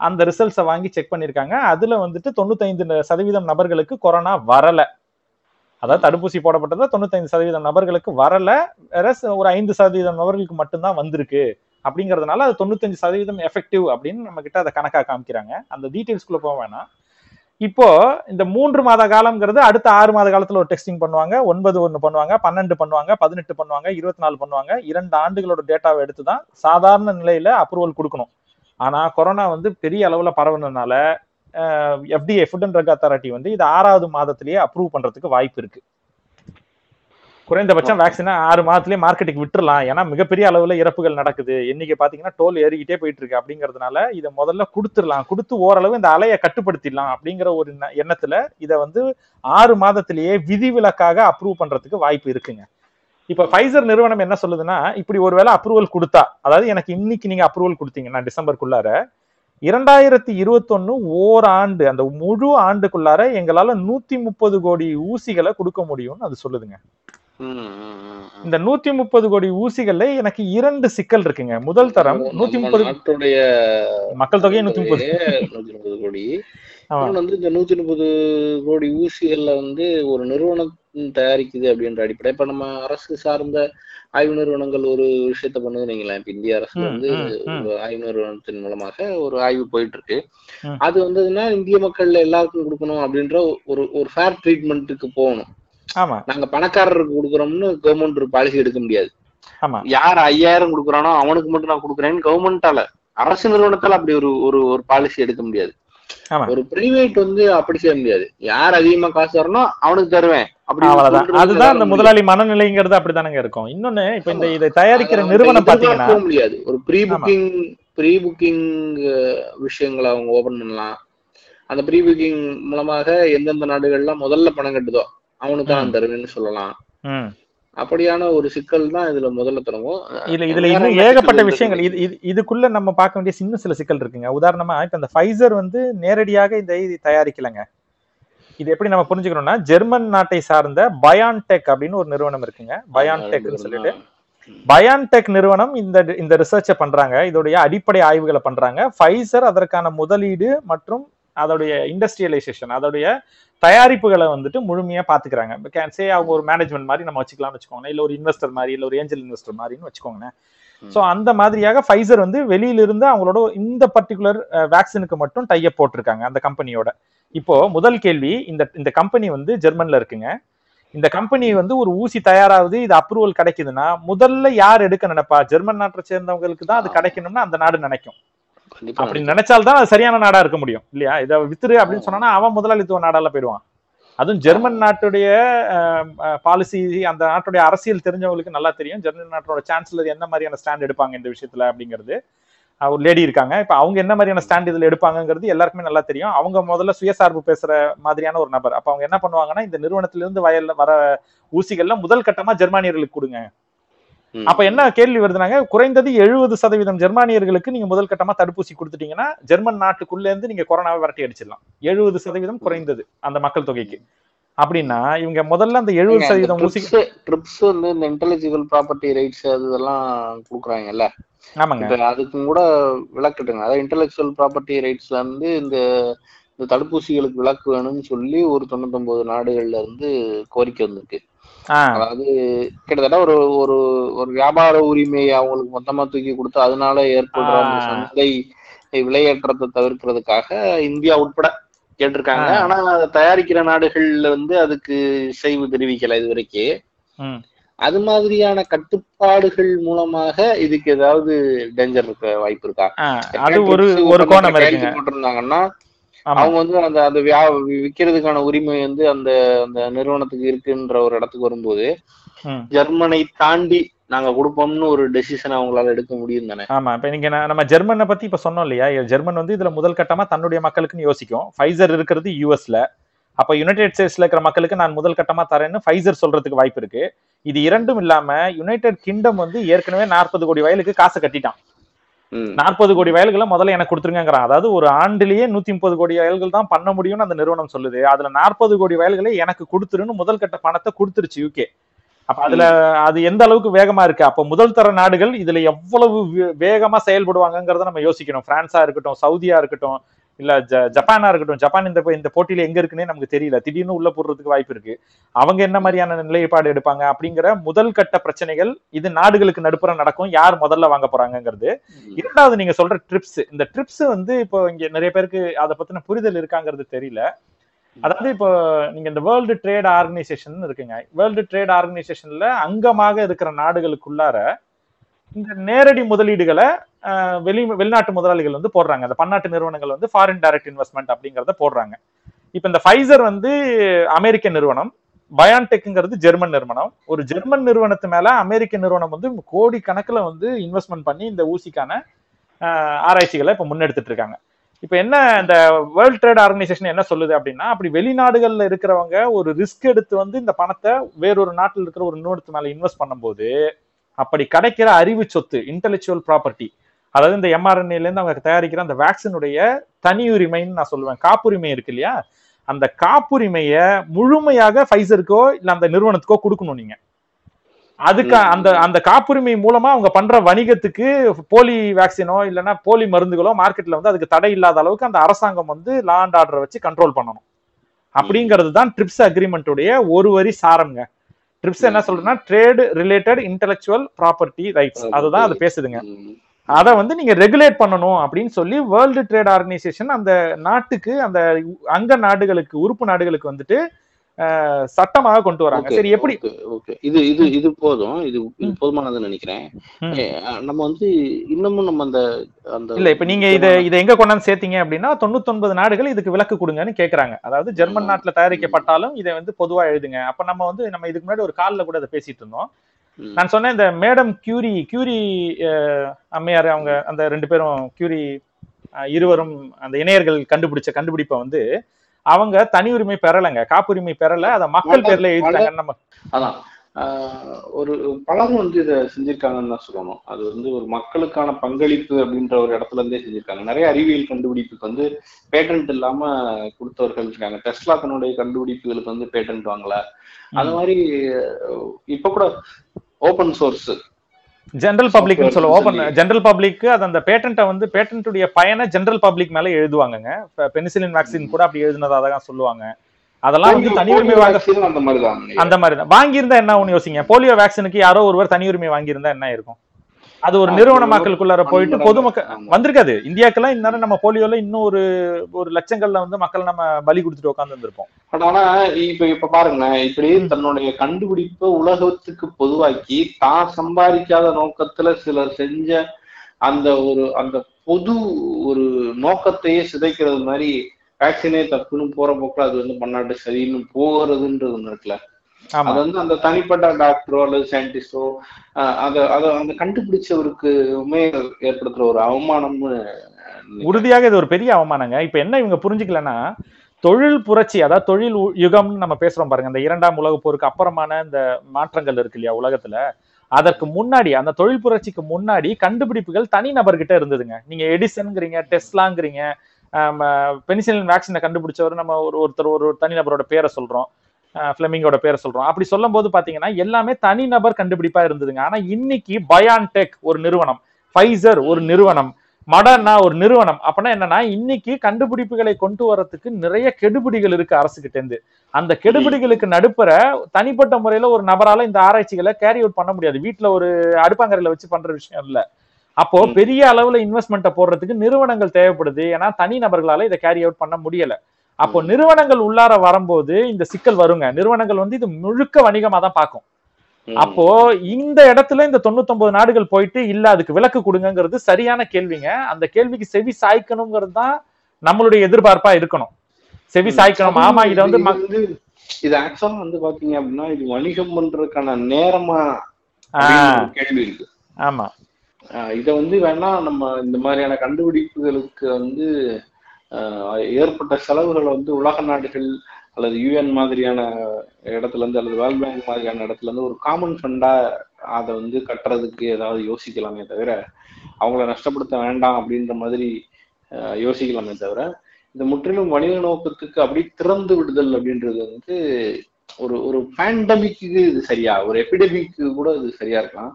அந்த ரிசல்ட்ஸை வாங்கி செக் பண்ணியிருக்காங்க. அதுல வந்துட்டு தொண்ணூத்தைந்து சதவீதம் நபர்களுக்கு கொரோனா வரலை. அதாவது தடுப்பூசி போடப்பட்டதுல தொண்ணூத்தைந்து சதவீதம் நபர்களுக்கு வரல. வேற ஒரு ஐந்து சதவீதம் நபர்களுக்கு மட்டும்தான் வந்திருக்கு. அப்படிங்கிறதுனால அது தொண்ணூத்தஞ்சு சதவீதம் எஃபெக்டிவ் அப்படின்னு நம்ம கிட்ட அதை கணக்காக காமிக்கிறாங்க. அந்த டீட்டெயில்ஸ்குள்ள போக வேணாம். இப்போ இந்த மூன்று மாத காலம்ங்கிறது அடுத்த ஆறு மாத காலத்துல ஒரு டெஸ்டிங் பண்ணுவாங்க. ஒன்பது ஒன்று பண்ணுவாங்க பன்னெண்டு பண்ணுவாங்க பதினெட்டு பண்ணுவாங்க இருபத்தி நாலு பண்ணுவாங்க. இரண்டு ஆண்டுகளோட டேட்டாவை எடுத்து தான் சாதாரண நிலையில அப்ரூவல் கொடுக்கணும். ஆனா கொரோனா வந்து பெரிய அளவுல பரவுனதுனால FDA food and drug authority வந்து இது ஆறாவது மாதத்திலேயே அப்ரூவ் பண்றதுக்கு வாய்ப்பு இருக்கு. குறைந்தபட்சம் வேக்சினை ஆறு மாதத்திலேயே மார்க்கெட்டுக்கு விட்டுறலாம். ஏன்னா மிகப்பெரிய அளவுல இறப்புகள் நடக்குது. எண்ணிக்கை பாத்தீங்கன்னா டோல் ஏறிக்கிட்டே போயிட்டு இருக்கு அப்படிங்கறதுனால இதை முதல்ல கொடுத்துடலாம். கொடுத்து ஓரளவு இந்த அலையை கட்டுப்படுத்திடலாம் அப்படிங்கிற ஒரு எண்ண- எண்ணத்துல இதை வந்து ஆறு மாதத்திலேயே விதிவிலக்காக அப்ரூவ் பண்றதுக்கு வாய்ப்பு இருக்குங்க. இப்ப ஃபைசர் நிறுவனம் என்ன சொல்லுதுன்னா இப்படி ஒருவேளை அப்ரூவல் கொடுத்தா அதாவது எனக்கு இன்னைக்கு நீங்க அப்ரூவல் கொடுத்தீங்கன்னா டிசம்பருக்குள்ளார இரண்டாயிரத்தி இருபத்தொன்னு ஓராண்டு அந்த முழு ஆண்டுக்குள்ளார எங்களால நூத்தி முப்பது கோடி ஊசிகளை கொடுக்க முடியும்னு அது சொல்லுதுங்க. இந்த நூத்தி முப்பது கோடி ஊசிகள்ல எனக்கு இரண்டு சிக்கல் இருக்குங்க. முதல் தரம் நூத்தி முப்பது மக்கள் தொகை நூத்தி முப்பது. நூத்தி முப்பது கோடி. ஆமா. இன்னொன்னு வந்து இந்த நூத்தி முப்பது கோடி ஊசிகள்ல வந்து ஒரு நிறுவனம் தயாரிக்குது அப்படின்ற அடிப்படை. இப்ப நம்ம அரசு சார்ந்த ஆய்வு நிறுவனங்கள் ஒரு விஷயத்த பண்ணுது நீங்களேன் இப்ப இந்திய அரசு வந்து ஆய்வு நிறுவனத்தின் மூலமாக ஒரு ஆய்வு போயிட்டு இருக்கு. அது வந்ததுன்னா இந்திய மக்கள்ல எல்லாருக்கும் கொடுக்கணும் அப்படின்ற ஒரு ஒரு ஃபேர் ட்ரீட்மெண்ட்டுக்கு போகணும். நாங்க பணக்காரருக்கு கொடுக்குறோம்னு கவர்மெண்ட் ஒரு பாலிசி எடுக்க முடியாது. யார் ஐயாயிரம் கொடுக்குறானோ அவனுக்கு மட்டும் நான் கொடுக்குறேன்னு கவர்மெண்டால அரசு நிறுவனத்தால அப்படி ஒரு ஒரு பாலிசி எடுக்க முடியாது. ஒரு பிரைவேட் வந்து அப்படி செய்ய முடியாது. யார் அதிகமா காசு தரணும் அவனுக்கு தருவேன். அப்படி அவ்வளவுதான். அதுதான் யாரால முதலாளி மனநிலைங்கிறது அப்படிதானங்க இருக்கும். இன்னொன்னு இப்ப இந்த. இதை தயாரிக்கிற நிறுவனம் பாத்தீங்கன்னா முடியாது. ஒரு ப்ரீ. புக்கிங் ப்ரீ புக்கிங் விஷயங்களை அவங்க ஓபன் பண்ணலாம். அந்த ப்ரீ புக்கிங் மூலமாக எந்தெந்த நாடுகள்லாம் முதல்ல பணம் கட்டுதோ அவனுக்கு தான் தருவேன்னு சொல்லலாம். அப்படியான ஒரு சிக்கல் தான் இதுல முதல்ல தொடங்கும். இதுல இதுல இன்னும் ஏகப்பட்ட விஷயங்கள். இது இது இதுக்குள்ள நம்ம பார்க்க வேண்டிய சின்ன சில சிக்கல் இருக்குங்க. உதாரணமா இப்ப இந்த ஃபைசர் வந்து நேரடியாக இந்த இது தயாரிக்கலங்க. இது எப்படி நம்ம புரிஞ்சுக்கணும்னா ஜெர்மன் நாட்டை சார்ந்த பயான்டெக் அப்படின்னு ஒரு நிறுவனம் இருக்குங்க. பயான்டெக்னு சொல்லிட்டு. பயான்டெக் நிறுவனம் இந்த இந்த ரிசர்ச்சை பண்றாங்க. இதோடைய அடிப்படை ஆய்வுகளை பண்றாங்க. ஃபைசர் அதற்கான முதலீடு மற்றும் அதோடைய இண்டஸ்ட்ரியலைசேஷன் அதோடைய தயாரிப்புகளை வந்துட்டு முழுமையா பாத்துக்கிறாங்க. கேன் சே அவங்க ஒரு மேனேஜ்மெண்ட் மாதிரி நம்ம வச்சுக்கலாம்னு வச்சுக்கோங்களேன். இல்ல ஒரு இன்வெஸ்டர் மாதிரி இல்ல ஒரு ஏஞ்சல் இன்வெஸ்டர் மாதிரின்னு வச்சுக்கோங்களேன். சோ அந்த மாதிரியாக ஃபைசர் வந்து வெளியில இருந்து அவங்களோட இந்த பர்டிகுலர் வேக்சினுக்கு மட்டும் டைப் போட்டிருக்காங்க அந்த கம்பெனியோட இப்போ முதல் கேள்வி இந்த இந்த கம்பெனி வந்து ஜெர்மன்ல இருக்குங்க. இந்த கம்பெனி வந்து ஒரு ஊசி தயாராகுது இது அப்ரூவல் கிடைக்குதுன்னா முதல்ல யார் எடுக்க நினைப்பா? ஜெர்மன் நாட்டை சேர்ந்தவங்களுக்கு தான் அது கிடைக்கணும்னு அந்த நாடு நினைக்கும். அப்படி நினைச்சால்தான் அது சரியான நாடா இருக்க முடியும். இல்லையா? இதை வித்துரு அப்படின்னு சொன்னா அவன் முதலாளித்துவ நாடால போயிடுவான். அதுவும் ஜெர்மன் நாட்டுடைய பாலிசி அந்த நாட்டுடைய அரசியல் தெரிஞ்சவங்களுக்கு நல்லா தெரியும். ஜெர்மன் நாட்டோட சான்சலர் என்ன மாதிரியான ஸ்டாண்ட் எடுப்பாங்க இந்த விஷயத்துல அப்படிங்கிறது. ஒரு லேடி இருக்காங்க. இப்ப அவங்க என்ன மாதிரியான ஸ்டாண்ட் இதுல எடுப்பாங்கங்கிறது எல்லாருக்குமே நல்லா தெரியும். அவங்க முதல்ல சுயசார்பு பேசுற மாதிரியான ஒரு நபர். அப்ப அவங்க என்ன பண்ணுவாங்கன்னா இந்த நிறுவனத்திலிருந்து வயல்ல வர ஊசிகள்ல முதல் கட்டமா ஜெர்மானியர்களுக்கு கொடுங்க. அப்ப என்ன கேள்வி வருதுனாங்க? குறைந்தது எழுபது சதவீதம் ஜெர்மானியர்களுக்கு நீங்க முதல் கட்டமா தடுப்பூசி கொடுத்துட்டீங்கன்னா ஜெர்மன் நாட்டுக்குள்ள இருந்து நீங்க கொரோனாவை விரட்டி அடிச்சிடலாம். எழுபது சதவீதம் குறைந்தது அந்த மக்கள் தொகைக்கு. அப்படின்னா இவங்க முதல்ல அந்த எழுபது சதவீதம் ஊசி ட்ரிப்ஸ் வந்து இந்த இன்டெலிஜிபிள் ப்ராப்பர்ட்டி ரைட்ஸ் அது இதெல்லாம் கொடுக்குறாங்கல்ல? ஆமாங்க. இப்ப அதுக்கும் கூட விளக்கட்டுங்க. அதாவது இன்டெலெக்சுவல் ப்ராப்பர்ட்டி ரைட்ஸ்ல வந்து இந்த இந்த தடுப்பூசிகளுக்கு விலக்கு வேணும்னு சொல்லி ஒரு தொண்ணூத்தொன்பது நாடுகள்ல இருந்து கோரிக்கை வந்திருக்கு. அதாவது கிட்டத்தட்ட ஒரு ஒரு ஒரு வியாபார உரிமை அவங்களுக்கு மொத்தமா தூக்கி கொடுத்து அதனால ஏற்படுற. சந்தை விலையேற்றத்தை தவிர்க்கிறதுக்காக இந்தியா உட்பட கேட்டிருக்காங்க. ஆனா அதை தயாரிக்கிற நாடுகள்ல வந்து அதுக்கு செய்வு தெரிவிக்கல இது வரைக்கும். அது மாதிரியான கட்டுப்பாடுகள் மூலமாக இதுக்கு ஏதாவது டேஞ்சர் இருக்க வாய்ப்பு இருக்கா அது ஒரு ஒரு கோணம் போட்டிருந்தாங்கன்னா அவங்க வந்து அந்த அந்த வியா விற்கிறதுக்கான உரிமை வந்து அந்த அந்த நிறுவனத்துக்கு இருக்குன்ற ஒரு இடத்துக்கு வரும்போது. ஜெர்மனை தாண்டி நாங்க கொடுப்போம்னு ஒரு டெசிஷன் அவங்களால எடுக்க முடியும் தானே? ஆமா இப்ப நீங்க நம்ம ஜெர்மனை பத்தி இப்ப சொன்னோம் இல்லையா? ஜெர்மன் வந்து இதுல முதல் கட்டமா தன்னுடைய மக்களுக்குன்னு யோசிக்கும். ஃபைசர் இருக்கிறது யூஎஸ்ல அப்ப யுனைடெட் ஸ்டேட்ஸ்ல இருக்கிற மக்களுக்கு நான் முதல் கட்டமா தரேன்னு ஃபைசர் சொல்றதுக்கு வாய்ப்பு இருக்கு. இது இரண்டும் இல்லாம யுனைடெட் கிங்டம் வந்து ஏற்கனவே நாற்பது கோடி வயலுக்கு காசு கட்டிட்டான். நாற்பது கோடி வயல்களை முதல்ல எனக்கு கொடுத்துருங்கிறான் அதாவது ஒரு ஆண்டிலேயே நூத்தி முப்பது கோடி வயல்கள் தான் பண்ண முடியும்னு அந்த நிறுவனம் சொல்லுது. அதுல நாற்பது கோடி வயல்களை எனக்கு கொடுத்துருன்னு முதல் கட்ட பணத்தை கொடுத்துருச்சு யூகே அப்ப அதுல அது எந்த அளவுக்கு வேகமா இருக்கு? அப்ப முதல் தர நாடுகள் இதுல எவ்வளவு வேகமா செயல்படுவாங்கங்கிறத நம்ம யோசிக்கணும். பிரான்ஸா இருக்கட்டும் சவுதியா இருக்கட்டும் இல்ல ஜ- ஜப்பானா இருக்கட்டும் ஜப்பான் இந்த இந்த போட்டியில எங்க இருக்குன்னே நமக்கு தெரியல. திடீர்னு உள்ள போடுறதுக்கு வாய்ப்பு இருக்கு. அவங்க என்ன மாதிரியான நிலைப்பாடு எடுப்பாங்க அப்படிங்கிற முதல் கட்ட பிரச்சனைகள் இது நாடுகளுக்கு நடுப்புற நடக்கும். யார் முதல்ல வாங்க போறாங்கங்கிறது. இரண்டாவது நீங்க சொல்ற ட்ரிப்ஸ் இந்த ட்ரிப்ஸ் வந்து இப்போ இங்க நிறைய பேருக்கு அதை பத்தின புரிதல் இருக்காங்கிறது தெரியல. அதாவது இப்போ நீங்க இந்த வேர்ல்டு ட்ரேட் ஆர்கனைசேஷன் இருக்குங்க. வேர்ல்டு ட்ரேட் ஆர்கனைசேஷன்ல அங்கமாக இருக்கிற நாடுகளுக்குள்ளார இந்த நேரடி முதலீடுகளை வெளி வெளிநாட்டு முதலாளிகள் வந்து போடுறாங்க. அந்த பன்னாட்டு நிறுவனங்கள் வந்து ஃபாரின் டைரக்ட் இன்வெஸ்ட்மெண்ட் அப்படிங்கறத போடுறாங்க. இப்போ இந்த ஃபைசர் வந்து அமெரிக்க நிறுவனம் பயான்டெக்ங்கிறது ஜெர்மன் நிறுவனம். ஒரு ஜெர்மன் நிறுவனத்து மேல அமெரிக்க நிறுவனம் வந்து கோடி கணக்குல வந்து இன்வெஸ்ட்மெண்ட் பண்ணி இந்த ஊசிக்கான ஆராய்ச்சிகளை இப்ப முன்னெடுத்துட்டு இருக்காங்க. இப்ப என்ன இந்த வேர்ல்ட் ட்ரேட் ஆர்கனைசேஷன் என்ன சொல்லுது அப்படின்னா அப்படி வெளிநாடுகள்ல இருக்கிறவங்க ஒரு ரிஸ்க் எடுத்து வந்து இந்த பணத்தை வேறொரு நாட்டில் இருக்கிற ஒரு நிறுவனத்து மேல இன்வெஸ்ட் பண்ணும்போது அப்படி கிடைக்கிற அறிவு சொத்து இன்டெலெக்சுவல் ப்ராப்பர்ட்டி அதாவது இந்த இருந்து அவங்க தயாரிக்கிற அந்த வேக்சினுடைய தனி உரிமைன்னு நான் சொல்லுவேன். காப்புரிமை இருக்கு இல்லையா? அந்த காப்புரிமையை முழுமையாக ஃபைசருக்கோ இல்ல அந்த நிறுவனத்துக்கோ கொடுக்கணும் நீங்க. அதுக்கு. அந்த அந்த காப்புரிமை மூலமா அவங்க பண்ற வணிகத்துக்கு போலி வேக்சினோ இல்லைன்னா போலி மருந்துகளோ மார்க்கெட்ல வந்து அதுக்கு தடை இல்லாத அளவுக்கு அந்த அரசாங்கம் வந்து லா அண்ட் ஆர்டரை வச்சு கண்ட்ரோல் பண்ணணும். அப்படிங்கிறது தான் ட்ரிப்ஸ் அக்ரிமெண்ட்டுடைய ஒரு வரி சாரம்ங்க. ட்ரிப்ஸ் என்ன சொல்றேன்னா trade related intellectual property rights அதுதான் அது பேசுதுங்க. அதை வந்து நீங்க ரெகுலேட் பண்ணணும் அப்படின்னு சொல்லி வேர்ல்டு ட்ரேட் ஆர்கனைசேஷன் அந்த நாட்டுக்கு அந்த அங்க நாடுகளுக்கு உறுப்பு நாடுகளுக்கு வந்துட்டு சட்டமாக கொண்டு வராங்க. சரி எப்படி? okay. இது இது இது போதும். இது இது போதுமானதுன்னு நினைக்கிறேன். நம்ம வந்து இன்னமும் நம்ம அந்த அந்த இல்ல இப்ப நீங்க இத இதை எங்க கொண்டாந்து சேர்த்தீங்க அப்படின்னா தொண்ணூத்தொன்பது நாடுகள் இதுக்கு விலக்கு கொடுங்கன்னு கேக்குறாங்க. அதாவது ஜெர்மன். நாட்டுல தயாரிக்கப்பட்டாலும் இதை வந்து பொதுவா எழுதுங்க. அப்ப நம்ம வந்து நம்ம இதுக்கு முன்னாடி ஒரு கால்ல கூட அதை பேசிட்டு இருந்தோம். நான் சொன்னேன் இந்த மேடம் கியூரி கியூரி அம்மையார் அவங்க அந்த ரெண்டு பேரும் கியூரி இருவரும் அந்த இணையர்கள் கண்டுபிடிச்ச கண்டுபிடிப்பை வந்து அவங்க தனி உரிமை பெறலைங்க காப்புரிமை பெறல அதை மக்கள் பேர்ல எழுதிட்டாங்கன்னு நம்ம அதான். ஒரு பலரும் வந்து இதை செஞ்சிருக்காங்கன்னு தான் சொல்லணும். அது வந்து ஒரு மக்களுக்கான பங்களிப்பு அப்படின்ற ஒரு இடத்துல இருந்தே செஞ்சிருக்காங்க. நிறைய அறிவியல் கண்டுபிடிப்புக்கு வந்து பேட்டன்ட் இல்லாம கொடுத்தவர்கள் இருக்காங்க. டெஸ்லா தன்னுடைய கண்டுபிடிப்புகளுக்கு வந்து பேட்டன்ட் வாங்கல. அது மாதிரி இப்ப கூட ஓபன் சோர்ஸ் ஜெனரல் பப்ளிக்னு சொல்ல ஓபன். ஜெனரல் பப்ளிக் அது அந்த பேட்டன்ட்டை வந்து பேட்டன்ட்டுடைய பயனை ஜெனரல் பப்ளிக் மேல எழுதுவாங்கங்க. பெனிசிலின் வேக்சின் கூட அப்படி எழுதுனதா தான் சொல்லுவாங்க. அதெல்லாம் வந்து தனி உரிமை அந்த மாதிரிதான். அந்த மாதிரி தான் வாங்கியிருந்தா என்ன ஒண்ணு யோசிங்க. போலியோ வேக்சினுக்கு யாரோ ஒருவர் தனி உரிமை வாங்கியிருந்தா என்ன இருக்கும்? அது ஒரு ஆ, நிறுவன ஒரு மக்களுக்குள்ளார போயிட்டு. பொதுமக்கள். வந்திருக்காது இந்தியாக்கெல்லாம் இந்நேரம் நம்ம போலியோல இன்னும் ஒரு ஒரு லட்சங்கள்ல வந்து மக்கள் நம்ம பலி கொடுத்துட்டு உட்கார்ந்து இருந்திருப்போம் பட் ஆனா இப்ப இப்ப பாருங்க இப்படி தன்னுடைய கண்டுபிடிப்பை உலகத்துக்கு பொதுவாக்கி தான் சம்பாதிக்காத நோக்கத்துல சிலர் செஞ்ச அந்த ஒரு அந்த பொது ஒரு நோக்கத்தையே சிதைக்கிறது மாதிரி வேக்சினே தப்புன்னு போற போக்குல அது வந்து பன்னாட்டு சரின்னு போகிறதுன்றது ஒண்ணு இருக்குல்ல அது வந்து அந்த தனிப்பட்ட டாக்டரோ அல்லது சயின்டிஸ்டோ அத அத அந்த கண்டுபிடிச்சவருக்குமே ஏற்படுத்துற ஒரு அவமானம்னு உறுதியாக இது ஒரு பெரிய அவமானங்க. இப்ப என்ன இவங்க புரிஞ்சுக்கலன்னா தொழில் புரட்சி அதாவது தொழில் யுகம்னு நம்ம பேசுறோம் பாருங்க. இந்த இரண்டாம் உலகப் போருக்கு அப்புறமான இந்த மாற்றங்கள் இருக்கு இல்லையா உலகத்துல? அதற்கு முன்னாடி அந்த தொழில் புரட்சிக்கு முன்னாடி கண்டுபிடிப்புகள் தனி நபர்கிட்ட இருந்ததுங்க. நீங்க எடிசன்ங்கிறீங்க டெஸ்லாங்கிறீங்க பெனிசிலின் வேக்சினை கண்டுபிடிச்சவர் நம்ம ஒரு ஒருத்தர் ஒரு தனிநபரோட பேரை சொல்றோம். ஃபிளமிங்கோட பேரை சொல்றோம். அப்படி சொல்லும் போது பாத்தீங்கன்னா எல்லாமே தனிநபர் கண்டுபிடிப்பா இருந்ததுங்க. ஆனா இன்னைக்கு பயான்டெக் ஒரு நிறுவனம் ஃபைசர் ஒரு நிறுவனம் மடர்னா ஒரு நிறுவனம். அப்படின்னா என்னன்னா இன்னைக்கு கண்டுபிடிப்புகளை கொண்டு வரதுக்கு நிறைய கெடுபிடிகள் இருக்கு அரசுகிட்ட இருந்து அந்த கெடுபிடிகளுக்கு நடுப்புற தனிப்பட்ட முறையில ஒரு நபரால இந்த ஆராய்ச்சிகளை கேரி அவுட் பண்ண முடியாது. வீட்ல ஒரு அடுப்பாங்கரையில வச்சு பண்ற விஷயம் இல்ல. அப்போ. பெரிய அளவுல இன்வெஸ்ட்மெண்ட்டை போடுறதுக்கு நிறுவனங்கள் தேவைப்படுது. ஏன்னா தனி நபர்களால இதை கேரி அவுட் பண்ண முடியல. அப்போ. நிறுவனங்கள் உள்ளார வரும்போது இந்த சிக்கல் வருங்க. நிறுவனங்கள் வந்து இது முழுக்க வணிகமா தான் பார்க்கும். அப்போ இந்த இடத்துல இந்த 99 நாடுகள் போயிட்டு இல்ல அதுக்கு விலக்கு கொடுங்கங்கிறது சரியான கேள்விங்க. அந்த கேள்விக்கு செவி சாய்க்கணுங்கிறது தான் நம்மளுடைய எதிர்பார்ப்பா இருக்கணும். செவி சாய்க்கணும். ஆமா இத வந்து இது ஆக்சுவலா வந்து பாத்தீங்க அப்படின்னா இது வணிகம் பண்றதுக்கான நேரமா கேள்வி இருக்கு. ஆமா. இத வந்து வேணா நம்ம இந்த மாதிரியான கண்டுபிடிப்புகளுக்கு வந்து ஏற்பட்ட செலவுகளை வந்து உலக நாடுகள் அல்லது யுஎன் மாதிரியான இடத்துல இருந்து அல்லது வேர்ல்ட் பேங்க் மாதிரியான இடத்துல இருந்து ஒரு காமன் ஃபண்டா அதை வந்து கட்டுறதுக்கு ஏதாவது யோசிக்கலாமே தவிர அவங்கள நஷ்டப்படுத்த வேண்டாம் அப்படின்ற மாதிரி யோசிக்கலாமே தவிர இந்த முற்றிலும் வணிக நோக்கத்துக்கு அப்படி திறந்து விடுதல் அப்படின்றது வந்து ஒரு ஒரு பேண்டமிக்கு இது சரியா ஒரு எபிடமிக்கு கூட இது சரியா இருக்கலாம்.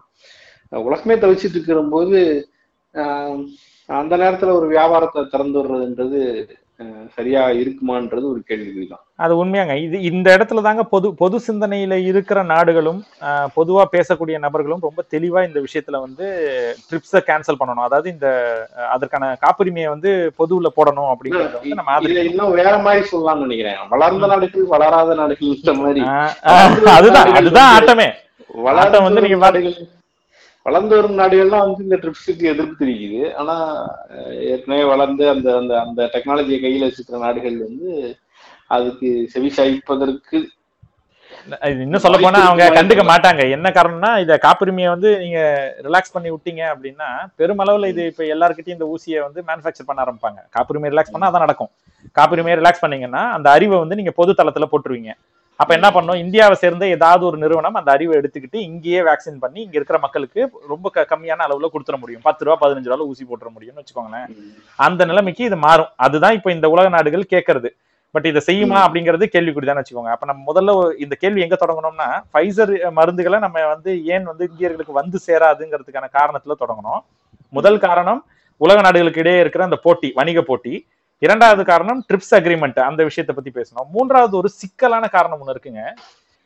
உலகமே தவிச்சிட்டு இருக்கிற போது ஆஹ் அந்த நேரத்துல ஒரு வியாபாரத்தை திறந்து விடுறதுன்றது சரியா இருக்குமான்றது ஒரு கேள்விக்குறிதான். அது உண்மையாங்க. இது இந்த இடத்துல தாங்க பொது பொது சிந்தனையில இருக்கிற நாடுகளும் பொதுவா பேசக்கூடிய நபர்களும் ரொம்ப தெளிவா இந்த விஷயத்துல வந்து ட்ரிப்ஸை கேன்சல் பண்ணணும். அதாவது இந்த அதற்கான காப்புரிமையை வந்து பொதுவுல போடணும் அப்படிங்கறத வந்து நம்ம. இன்னும் வேற மாதிரி சொல்லலாம்னு நினைக்கிறேன். வளர்ந்த நாடுகள் வளராத நாடுகள் இந்த மாதிரி. அதுதான் அதுதான் ஆட்டமே. வளர்ந்து வந்து நீங்க வளர்ந்து வரும் நாடுகள்லாம் வந்து இந்த ட்ரிப்ஸுக்கு எதிர்ப்பு தெரிவிக்குது. ஆனா ஏற்கனவே வளர்ந்து அந்த அந்த அந்த டெக்னாலஜியை கையில வச்சுக்கிற நாடுகள் வந்து அதுக்கு செவி சாய்ப்பதற்கு இன்னும் சொல்ல போனா அவங்க கண்டுக்க மாட்டாங்க. என்ன காரணம்னா இத காப்புரிமையை வந்து நீங்க ரிலாக்ஸ் பண்ணி விட்டீங்க அப்படின்னா பெருமளவுல இது இப்ப எல்லாருக்கிட்டையும் இந்த ஊசியை வந்து மேனுஃபேக்சர் பண்ண ஆரம்பிப்பாங்க. காப்புரிமை ரிலாக்ஸ் பண்ணா அதான் நடக்கும். காப்புரிமையை ரிலாக்ஸ் பண்ணீங்கன்னா அந்த அறிவை வந்து நீங்க பொது தளத்துல போட்டுருவீங்க. அப்ப என்ன பண்ணும் இந்தியாவை சேர்ந்த ஏதாவது ஒரு நிறுவனம் அந்த அறிவை எடுத்துக்கிட்டு இங்கேயே வேக்சின் பண்ணி இங்க இருக்கிற மக்களுக்கு ரொம்ப கம்மியான அளவுல கொடுத்துட முடியும். பத்து ரூபா பதினஞ்சு ரூபாய் ஊசி போட்டுற முடியும்னு வச்சுக்கோங்களேன். அந்த நிலைமைக்கு இது மாறும். அதுதான் இப்ப இந்த உலக நாடுகள் கேட்கறது. பட் இதை செய்யுமா அப்படிங்கிறது கேள்விக்குறிதான் வச்சுக்கோங்க. அப்ப நம்ம முதல்ல இந்த கேள்வி எங்க தொடங்கணும்னா ஃபைசர் மருந்துகளை நம்ம வந்து ஏன் வந்து இந்தியர்களுக்கு வந்து சேராதுங்கிறதுக்கான காரணத்துல தொடங்கணும். முதல் காரணம் உலக நாடுகளுக்கு இடையே இருக்கிற அந்த போட்டி வணிக போட்டி. இரண்டாவது காரணம் ட்ரிப்ஸ் அக்ரிமெண்ட் அந்த விஷயத்தை பத்தி பேசணும். மூன்றாவது ஒரு சிக்கலான காரணம் ஒண்ணு இருக்குங்க.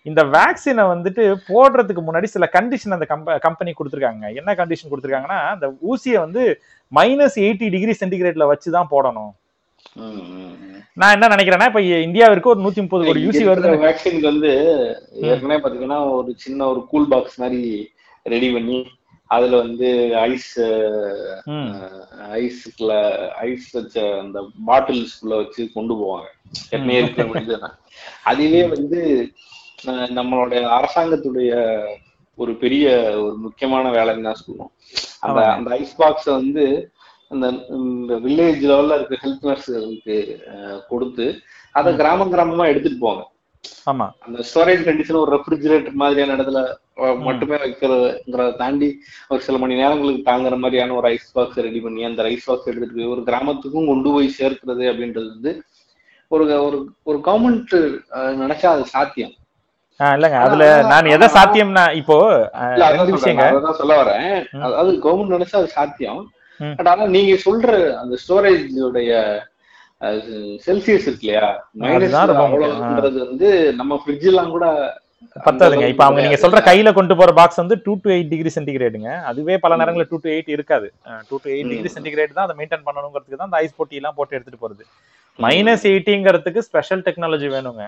இந்த வேக்சினை வந்துட்டு போடுறதுக்கு முன்னாடி சில கண்டிஷன் அந்த கம்பெனி கொடுத்துருக்காங்க. என்ன கண்டிஷன் கொடுத்துருக்காங்கன்னா அந்த ஊசியை வந்து மைனஸ் எயிட்டி டிகிரி சென்டிகிரேட்ல வச்சு தான் போடணும். நான் என்ன நினைக்கிறேன்னா இப்ப இந்தியாவிற்கு ஒரு நூத்தி முப்பது கோடி யூசி வருது வேக்சினுக்கு வந்து ஏற்கனவே பாத்தீங்கன்னா ஒரு சின்ன ஒரு கூல் பாக்ஸ் மாதிரி ரெடி பண்ணி அதுல வந்து ஐஸ் ஐஸ்ல ஐஸ் வச்ச அந்த பாட்டில்ஸ்குள்ள வச்சு கொண்டு போவாங்க. ஏற்கனவே இருக்கிற. அதுவே வந்து நம்மளுடைய அரசாங்கத்துடைய ஒரு பெரிய ஒரு முக்கியமான வேலைன்னு தான் சொல்லுவோம். அந்த. அந்த ஐஸ் பாக்ஸை வந்து அந்த வில்லேஜ் லெவல்ல இருக்க ஹெல்த் நர்ஸுகளுக்கு கொடுத்து அதை கிராமம் கிராமமா எடுத்துட்டு போவாங்க ஆமா. அந்த ஸ்டோரேஜ் கண்டிஷன் ஒரு ரெஃப்ரிஜிரேட்டர் மாதிரியான இடத்துல. மட்டுமே வைக்கிறதுங்கிறத தாண்டி ஒரு சில மணி நேரங்களுக்கு தாங்குற மாதிரியான ஒரு ஐஸ் பாக்ஸ் ரெடி பண்ணி அந்த ஐஸ் பாக்ஸ் எடுத்துட்டு போய் ஒரு கிராமத்துக்கும் கொண்டு போய் சேர்க்கிறது அப்படின்றது வந்து ஒரு ஒரு ஒரு கவர்மெண்ட் நினைச்சா அது சாத்தியம். இல்லங்க. அதுல நான் எதை சாத்தியம்னா இப்போ அதான் சொல்ல வரேன். அதாவது கவர்மெண்ட் நினைச்சா அது சாத்தியம். பட் ஆனா நீங்க சொல்ற அந்த ஸ்டோரேஜ் உடைய செல்சியஸ் இருக்கு இல்லையா? மைனஸ் வந்து நம்ம ஃப்ரிட்ஜ் எல்லாம் கூட பத்தாதுங்க. இப்ப அவங்க நீங்க சொல்ற. கையில கொண்டு போற பாக்ஸ் வந்து டூ டு எயிட் டிகிரி சென்டிகிரேடுங்க அதுவே பல. நேரங்களில் டூ டு எயிட் இருக்காது. Two to eight. Degree centigrade தான் அதை மெயின்டைன் பண்ணணுங்கிறதுக்கு தான் அந்த ஐஸ் போட்டி எல்லாம் போட்டு எடுத்துட்டு போறது. மைனஸ் எயிட்டிங்கிறதுக்கு ஸ்பெஷல் டெக்னாலஜி வேணுங்க.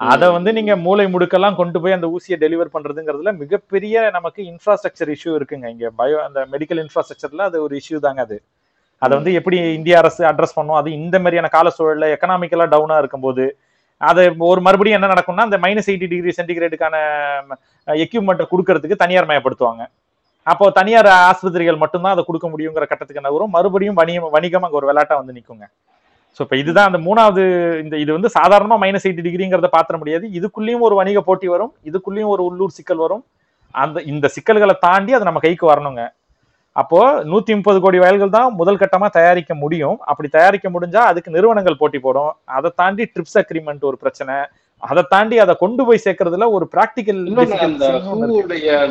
அத வந்து நீங்க மூளை முடுக்கெல்லாம் கொண்டு போய் அந்த ஊசியை டெலிவர் பண்றதுங்கிறதுல மிகப்பெரிய நமக்கு இன்ஃப்ராஸ்ட்ரக்சர் இஷ்யூ இருக்குங்க. இங்க பயோ அந்த மெடிக்கல் இன்ஃப்ராஸ்ட்ரக்சர்ல அது ஒரு இஷ்யூ தாங்க அது. அதை வந்து எப்படி இந்திய அரசு அட்ரஸ் பண்ணும்? அது இந்த மாதிரியான கால சூழல்ல எக்கனாமிக்கலா டவுனா இருக்கும்போது அது ஒரு மறுபடியும் என்ன நடக்கும்னா அந்த மைனஸ் எயிட்டி டிகிரி சென்டிகிரேடுக்கான எக்யூப்மெண்ட்டை கொடுக்கறதுக்கு தனியார் மயப்படுத்துவாங்க அப்போ தனியார் ஆஸ்பத்திரிகள் மட்டும்தான் அதை கொடுக்க முடியுங்கிற கட்டத்துக்கு நகரும் மறுபடியும் வணிகம் வணிகம் அங்க ஒரு விளையாட்டா வந்து நிக்குங்க. ஸோ இப்போ இதுதான் அந்த மூணாவது இந்த இது வந்து சாதாரணமா மைனஸ் எயிட்டி டிகிரிங்கிறத பாத்திர முடியாது. இதுக்குள்ளேயும் ஒரு வணிக போட்டி வரும். இதுக்குள்ளேயும் ஒரு உள்ளூர் சிக்கல் வரும். அந்த இந்த சிக்கல்களை தாண்டி அது நம்ம கைக்கு வரணுங்க. அப்போ நூத்தி முப்பது கோடி வயல்கள் தான் முதல் கட்டமா தயாரிக்க முடியும். அப்படி தயாரிக்க முடிஞ்சா அதுக்கு நிறுவனங்கள் போட்டி போடும். அதை தாண்டி ட்ரிப்ஸ் அக்ரிமெண்ட் ஒரு பிரச்சனை. அதை தாண்டி அதை கொண்டு போய் சேர்க்கறதுல ஒரு பிராக்டிக்கல்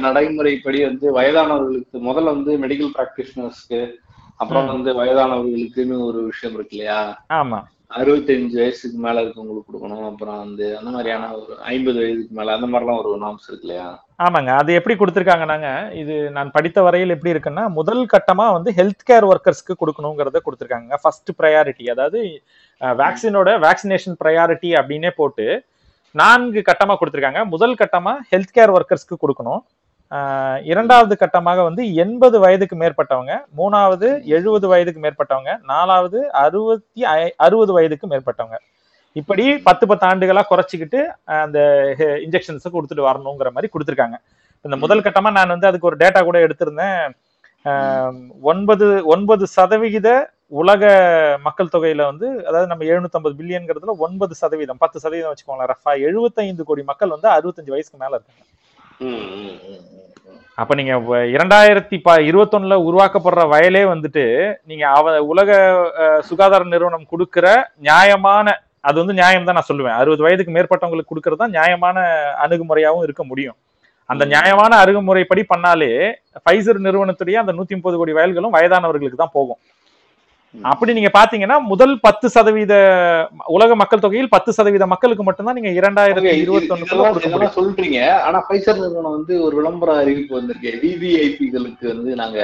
நடைமுறைப்படி வந்து வயதானவர்களுக்கு முதல்ல வந்து மெடிக்கல் பிராக்டிஷனர்ஸ்க்கு அப்புறம். வந்து வயதானவர்களுக்குன்னு ஒரு விஷயம் இருக்கு இல்லையா? ஆமா. அறுபத்தஞ்சு வயசுக்கு மேல இருக்கவங்களுக்கு கொடுக்கணும். அப்புறம் வந்து அந்த மாதிரியான ஒரு ஐம்பது வயதுக்கு மேல அந்த மாதிரிலாம் ஒரு நாம்ஸ் இருக்கு இல்லையா? ஆமாங்க. அது எப்படி கொடுத்துருக்காங்கன்னாங்க? இது நான் படித்த வரையில் எப்படி இருக்குன்னா முதல் கட்டமா வந்து ஹெல்த் கேர் ஒர்க்கர்ஸ்க்கு கொடுக்கணுங்கிறத கொடுத்துருக்காங்க. ஃபர்ஸ்ட் ப்ரையாரிட்டி அதாவது வேக்சினோட வேக்சினேஷன் ப்ரையாரிட்டி அப்படின்னே போட்டு நான்கு கட்டமா கொடுத்துருக்காங்க. முதல் கட்டமா ஹெல்த் கேர் ஒர்க்கர்ஸ்க்கு கொடுக்கணும். இரண்டாவது கட்டமாக வந்து எண்பது வயதுக்கு மேற்பட்டவங்க மூணாவது எழுபது வயதுக்கு மேற்பட்டவங்க நாலாவது அறுபத்தி அறுபது வயதுக்கு மேற்பட்டவங்க. இப்படி பத்து பத்து ஆண்டுகளா குறைச்சிக்கிட்டு அந்த இன்ஜெக்ஷன்ஸை கொடுத்துட்டு வரணுங்கிற மாதிரி கொடுத்துருக்காங்க. இந்த முதல் கட்டமா நான் வந்து அதுக்கு ஒரு டேட்டா கூட எடுத்திருந்தேன். ஒன்பது ஒன்பது சதவிகித உலக மக்கள் தொகையில வந்து அதாவது நம்ம 750 பில்லியன்ங்கிறதுல ஒன்பது சதவீதம் பத்து சதவீதம் வச்சுக்கோங்களேன் ரஃபா எழுபத்தைந்து கோடி மக்கள் வந்து அறுபத்தஞ்சு வயசுக்கு மேல இருக்காங்க. அப்ப நீங்க இரண்டாயிரத்தி ப இருபத்தொன்னுல உருவாக்கப்படுற வயலே வந்துட்டு நீங்க அவ உலக சுகாதார நிறுவனம் கொடுக்கிற நியாயமான அது வந்து நியாயம் தான் நான் சொல்லுவேன் அறுபது வயதுக்கு மேற்பட்டவங்களுக்கு கொடுக்கறது தான் நியாயமான அணுகுமுறையாவும் இருக்க முடியும் அந்த. நியாயமான அணுகுமுறைப்படி பண்ணாலே ஃபைசர் நிறுவனத்துடைய அந்த நூத்தி முப்பது கோடி வயல்களும் வயதானவர்களுக்கு தான் போகும். அப்படி நீங்க பாத்தீங்கன்னா முதல் பத்து சதவீத உலக மக்கள் தொகையில் பத்து சதவீத மக்களுக்கு மட்டும்தான் நீங்க இரண்டாயிரத்தி இருபத்தி இதெல்லாம் சொல்றீங்க. ஆனா பைசர் நிறுவனம் வந்து ஒரு விளம்பர அறிவிப்பு வந்திருக்கு. விவிஐபிகளுக்கு வந்து நாங்க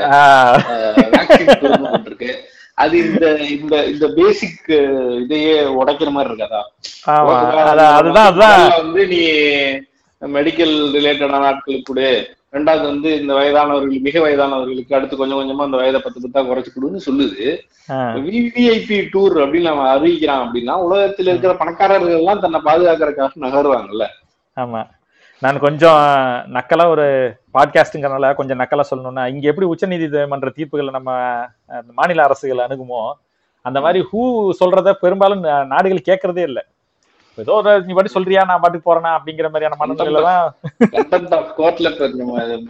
கொடுக்கணும்னு அது இந்த இந்த இந்த பேசிக் இதையே உடைக்கிற மாதிரி இருக்காதா அதுதான் அதுதான். வந்து நீ மெடிக்கல் ரிலேட்டடான ஆட்களுக்கு கொடு. ரெண்டாவது வந்து இந்த வயதானவர்களுக்கு மிக வயதானவர்களுக்கு அடுத்து கொஞ்சம் கொஞ்சமா அந்த வயதை பத்து பத்தா குறைச்சு கொடுன்னு சொல்லுது. விவிஐபி டூர் அப்படின்னு நம்ம அறிவிக்கிறான் அப்படின்னா உலகத்துல இருக்கிற பணக்காரர்கள் எல்லாம் தன்னை பாதுகாக்கிறதுக்காக நகருவாங்கல்ல ஆமா. நான் கொஞ்சம் நக்கலா ஒரு பாட்காஸ்ட்டுங்கிறனால கொஞ்சம் நக்கலா சொல்லணும்னா இங்க எப்படி உச்சநீதிமன்ற தீர்ப்புகளை நம்ம மாநில அரசுகள் அணுகுமோ அந்த மாதிரி ஹூ சொல்றத பெரும்பாலும் நாடுகள் கேட்கறதே இல்ல. ஏதோ ஒரு நீ பாட்டு சொல்றியா நான் பாட்டுக்கு போறேனா அப்படிங்கிற மாதிரியான மனநிலையில தான் கோர்ட்ல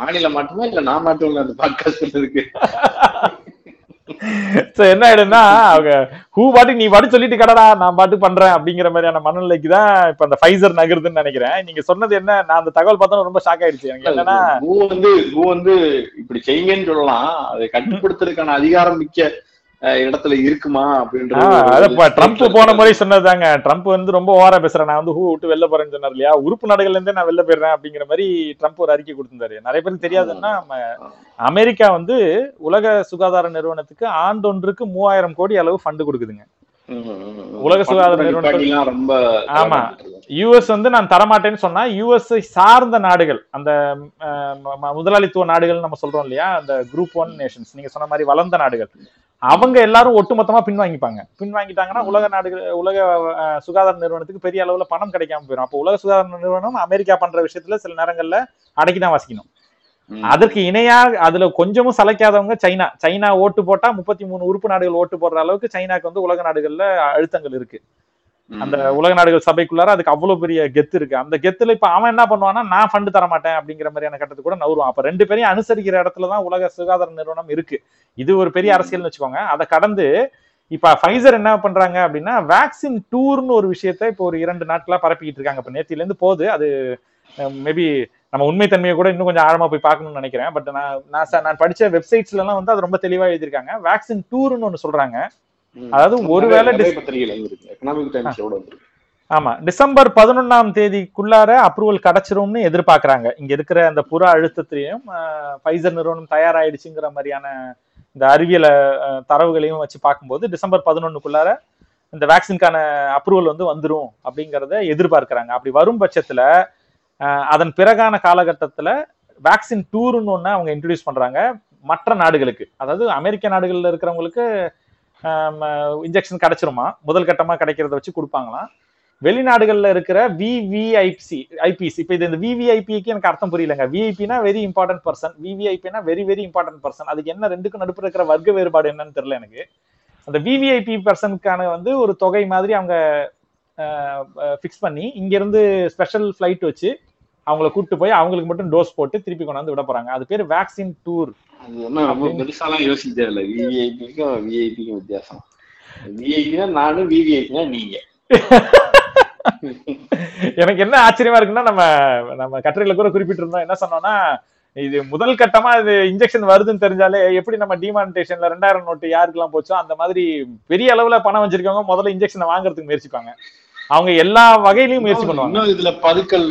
மாநிலம் மட்டுமா இல்ல நான் இல்ல அந்த பாட்காஸ்ட் இருக்கு என்ன ஆயிடும்னா அவங்க ஹூ பாட்டுக்கு நீ பாட்டு சொல்லிட்டு கடடா நான் பாட்டு பண்றேன் அப்படிங்கிற மாதிரியான மனநிலைக்கு தான் இப்ப அந்த ஃபைசர் நகருதுன்னு நினைக்கிறேன். நீங்க சொன்னது என்ன? நான் அந்த தகவல் பார்த்தா ரொம்ப ஷாக் ஆயிடுச்சு. எனக்கு என்னன்னா பூ வந்து பூ வந்து இப்படி செய்யுங்கன்னு சொல்லலாம். அதை கட்டுப்படுத்துறதுக்கான அதிகாரம் மிக்க இடத்துல இருக்குமா அப்படின்றது ட்ரம்ப் போன. முறை சொன்னதாங்க ட்ரம்ப் வந்து ரொம்ப ஓவரா பேசுறேன் நான் வந்து ஹூ விட்டு வெளில போறேன்னு சொன்னார் இல்லையா? உறுப்பு நாடுகள்ல இருந்தே நான் வெளில போயிடுறேன் அப்படிங்கிற மாதிரி ட்ரம்ப் ஒரு அறிக்கை கொடுத்திருந்தாரு. நிறைய பேருக்கு தெரியாதுன்னா அமெரிக்கா வந்து உலக சுகாதார நிறுவனத்துக்கு ஆண்டொன்றுக்கு மூவாயிரம் கோடி அளவு ஃபண்டு கொடுக்குதுங்க. உலக சுகாதார நிப்பாட்டிலாம் ரொம்ப ஆமா. யுஎஸ் வந்து நான் தரமாட்டேன்னு சொன்னா யுஎஸ்ஐ சார்ந்த நாடுகள் அந்த முதலாளித்துவ நாடுகள் நம்ம சொல்றோம் இல்லையா? அந்த குரூப் ஒன் நேஷன்ஸ் நீங்க சொன்ன மாதிரி வளர்ந்த நாடுகள். அவங்க எல்லாரும் ஒட்டுமொத்தமா பின்வாங்கிப்பாங்க பின்வாங்கிட்டாங்கன்னா உலக நாடுகள் உலக சுகாதார நிறுவனத்துக்கு பெரிய அளவுல பணம் கிடைக்காம போயிடும் அப்போ உலக சுகாதார நிறுவனம் அமெரிக்கா பண்ற விஷயத்துல சில நேரங்கள்ல அடக்கி தான் வாசிக்கணும். அதற்கு இணையா அதுல கொஞ்சமும் சளைக்காதவங்க சைனா சைனா ஓட்டு போட்டா முப்பத்தி மூணு உறுப்பு நாடுகள் ஓட்டு போடுற அளவுக்கு சைனாக்கு வந்து உலக நாடுகள்ல அழுத்தங்கள் இருக்கு. அந்த உலக நாடுகள் சபைக்குள்ளார அதுக்கு அவ்வளவு பெரிய கெத்து இருக்கு. அந்த கெத்துல இப்ப அவன் என்ன பண்ணுவான்னா நான் ஃபண்டு தர மாட்டேன் அப்படிங்கிற மாதிரியான கட்டத்துக்கு கூட நவருவான் அப்ப ரெண்டு பேரையும் அனுசரிக்கிற இடத்துல தான் உலக சுகாதார நிறுவனம் இருக்கு. இது ஒரு பெரிய அரசியல்னு வச்சுக்கோங்க. அதை கடந்து இப்ப ஃபைசர் என்ன பண்றாங்க அப்படின்னா வேக்சின் டூர்னு ஒரு விஷயத்த இப்போ ஒரு இரண்டு நாட்களா பரப்பிக்கிட்டு இருக்காங்க. இப்ப நேத்தில இருந்து போகுது. அது மேபி நம்ம உண்மைத்தன்மையை கூட இன்னும் கொஞ்சம் ஆழமா போய் பார்க்கணும்னு நினைக்கிறேன். பட் நான் நான் படிச்ச வெப்சைட்ஸ்ல எல்லாம் வந்து அது ரொம்ப தெளிவா எழுதியிருக்காங்க. வேக்சின் டூர்னு ஒன்னு சொல்றாங்க. அதாவது ஒருவேளை எக்கனாமிக் டைம்ஸோட வந்திருக்கு. ஆமா. டிசம்பர் பதினொன்னாம் தேதிக்குள்ளார அப்ரூவல் கிடைச்சிரும்னு எதிர்பார்க்கறாங்க. இங்க இருக்கிற அந்த புற அழுத்தத்திலையும் ஃபைசர் நிறுவனம் தயாராயிடுச்சுங்கிற மாதிரியான இந்த அறிவியல தரவுகளையும் வச்சு பார்க்கும்போது டிசம்பர் பதினொன்னுக்குள்ளார இந்த வேக்சினுக்கான அப்ரூவல் வந்து வந்துரும் அப்படிங்கறத எதிர்பார்க்கறாங்க. அப்படி வரும் பட்சத்துல அதன் பிறகான காலகட்டத்துல வேக்சின் டூர்னு ஒண்ணு அவங்க இன்ட்ரடியூஸ் பண்றாங்க. மற்ற நாடுகளுக்கு. அதாவது அமெரிக்க நாடுகள்ல இருக்கிறவங்களுக்கு இன்ஜெக்ஷன் கிடைச்சிருமா? முதல் கட்டமா கிடைக்கிறத வச்சு கொடுப்பாங்களாம் வெளிநாடுகளில் இருக்கிற விவிஐசி ஐபிசி இப்போ இது இந்த விவிஐபிக்கு எனக்கு அர்த்தம் புரியலங்க. விஐபினா வெரி இம்பார்ட்டன்ட் பர்சன் விவிஐபினா வெரி வெரி இம்பார்ட்டன்ட் பர்சன் அதுக்கு என்ன ரெண்டுக்கும் நடுப்பு இருக்கிற வர்க்க வேறுபாடு என்னன்னு தெரியல எனக்கு. அந்த விவிஐபி பர்சனுக்கான வந்து ஒரு தொகை மாதிரி அவங்க ஃபிக்ஸ் பண்ணி இங்கேருந்து ஸ்பெஷல் ஃப்ளைட் வச்சு அவங்கள கூட்டு போய் அவங்களுக்கு மட்டும் டோஸ் போட்டு திருப்பி கொண்டாந்து விட போறாங்க. அது பேர் வேக்சின் டூர் வித்தியாசம். நானும் விவிஐபினா நீங்க. எனக்கு என்ன ஆச்சரியமா இருக்குன்னா நம்ம நம்ம கட்டுரையில கூட குறிப்பிட்டிருந்தோம். என்ன சொன்னோம்னா இது முதல் கட்டமா இது இன்ஜெக்ஷன் வருதுன்னு தெரிஞ்சாலே எப்படி நம்ம டிமானிட்டேஷன்ல ரெண்டாயிரம் நோட்டு யாருக்கெல்லாம் போச்சோ அந்த மாதிரி பெரிய அளவுல பணம் வச்சிருக்கவங்க முதல்ல இன்ஜெக்ஷனை வாங்குறதுக்கு முயற்சிப்பாங்க. அவங்க எல்லா வகையிலயும் முயற்சி பண்ணுவாங்க. இதுல பதுக்கல்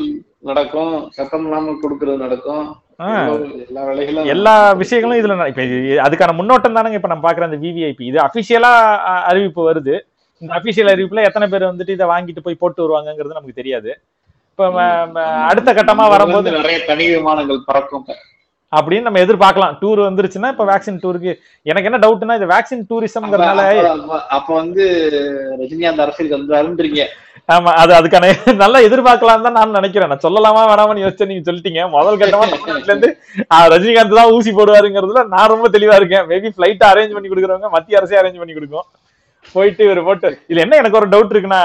நடக்கும். சட்டம் இல்லாம கொடுக்கறது நடக்கும். எல்லா- விஷயங்களும் இதுல இப்ப அதுக்கான முன்னோட்டம் தானங்க இப்ப நம்ம பாக்குற அந்த விவிஐபி இது அபிஷியலா அறிவிப்பு வருது. இந்த அபிஷியல் அறிவிப்புல எத்தனை பேர் வந்துட்டு இதை வாங்கிட்டு போய் போட்டு வருவாங்கங்கிறது நமக்கு தெரியாது. இப்ப அடுத்த கட்டமா வரும்போது நிறைய தனி விமானங்கள் பறக்கும் அப்படின்னு நம்ம எதிர்பார்க்கலாம். டூர் வந்துருச்சுன்னா இப்ப வேக்சின் டூருக்கு எனக்கு என்ன டவுட்னா இது வேக்சின் டூரிசம்ங்கிறதுனால அப்ப- வந்து ரஜினிகாந்த் அரசியலுக்கு வந்தாருன்றீங்க. ஆமா அது அதுக்கான நல்லா எதிர்பார்க்கலாம் தான் நான் நினைக்கிறேன். நான் சொல்லலாமா வேணாமான்னு யோசிச்சு நீங்க சொல்லிட்டீங்க. முதல் கட்டமா தமிழ்நாட்டுல இருந்து ரஜினிகாந்த் தான் ஊசி போடுவாருங்கிறதுல நான் ரொம்ப தெளிவா இருக்கேன். மேபி பிளைட் அரேஞ்ச் பண்ணி கொடுக்குறவங்க மத்திய அரசே அரேஞ்ச் பண்ணி கொடுக்கும். போயிட்டு இவர் போட்டு இதுல என்ன எனக்கு ஒரு டவுட் இருக்குன்னா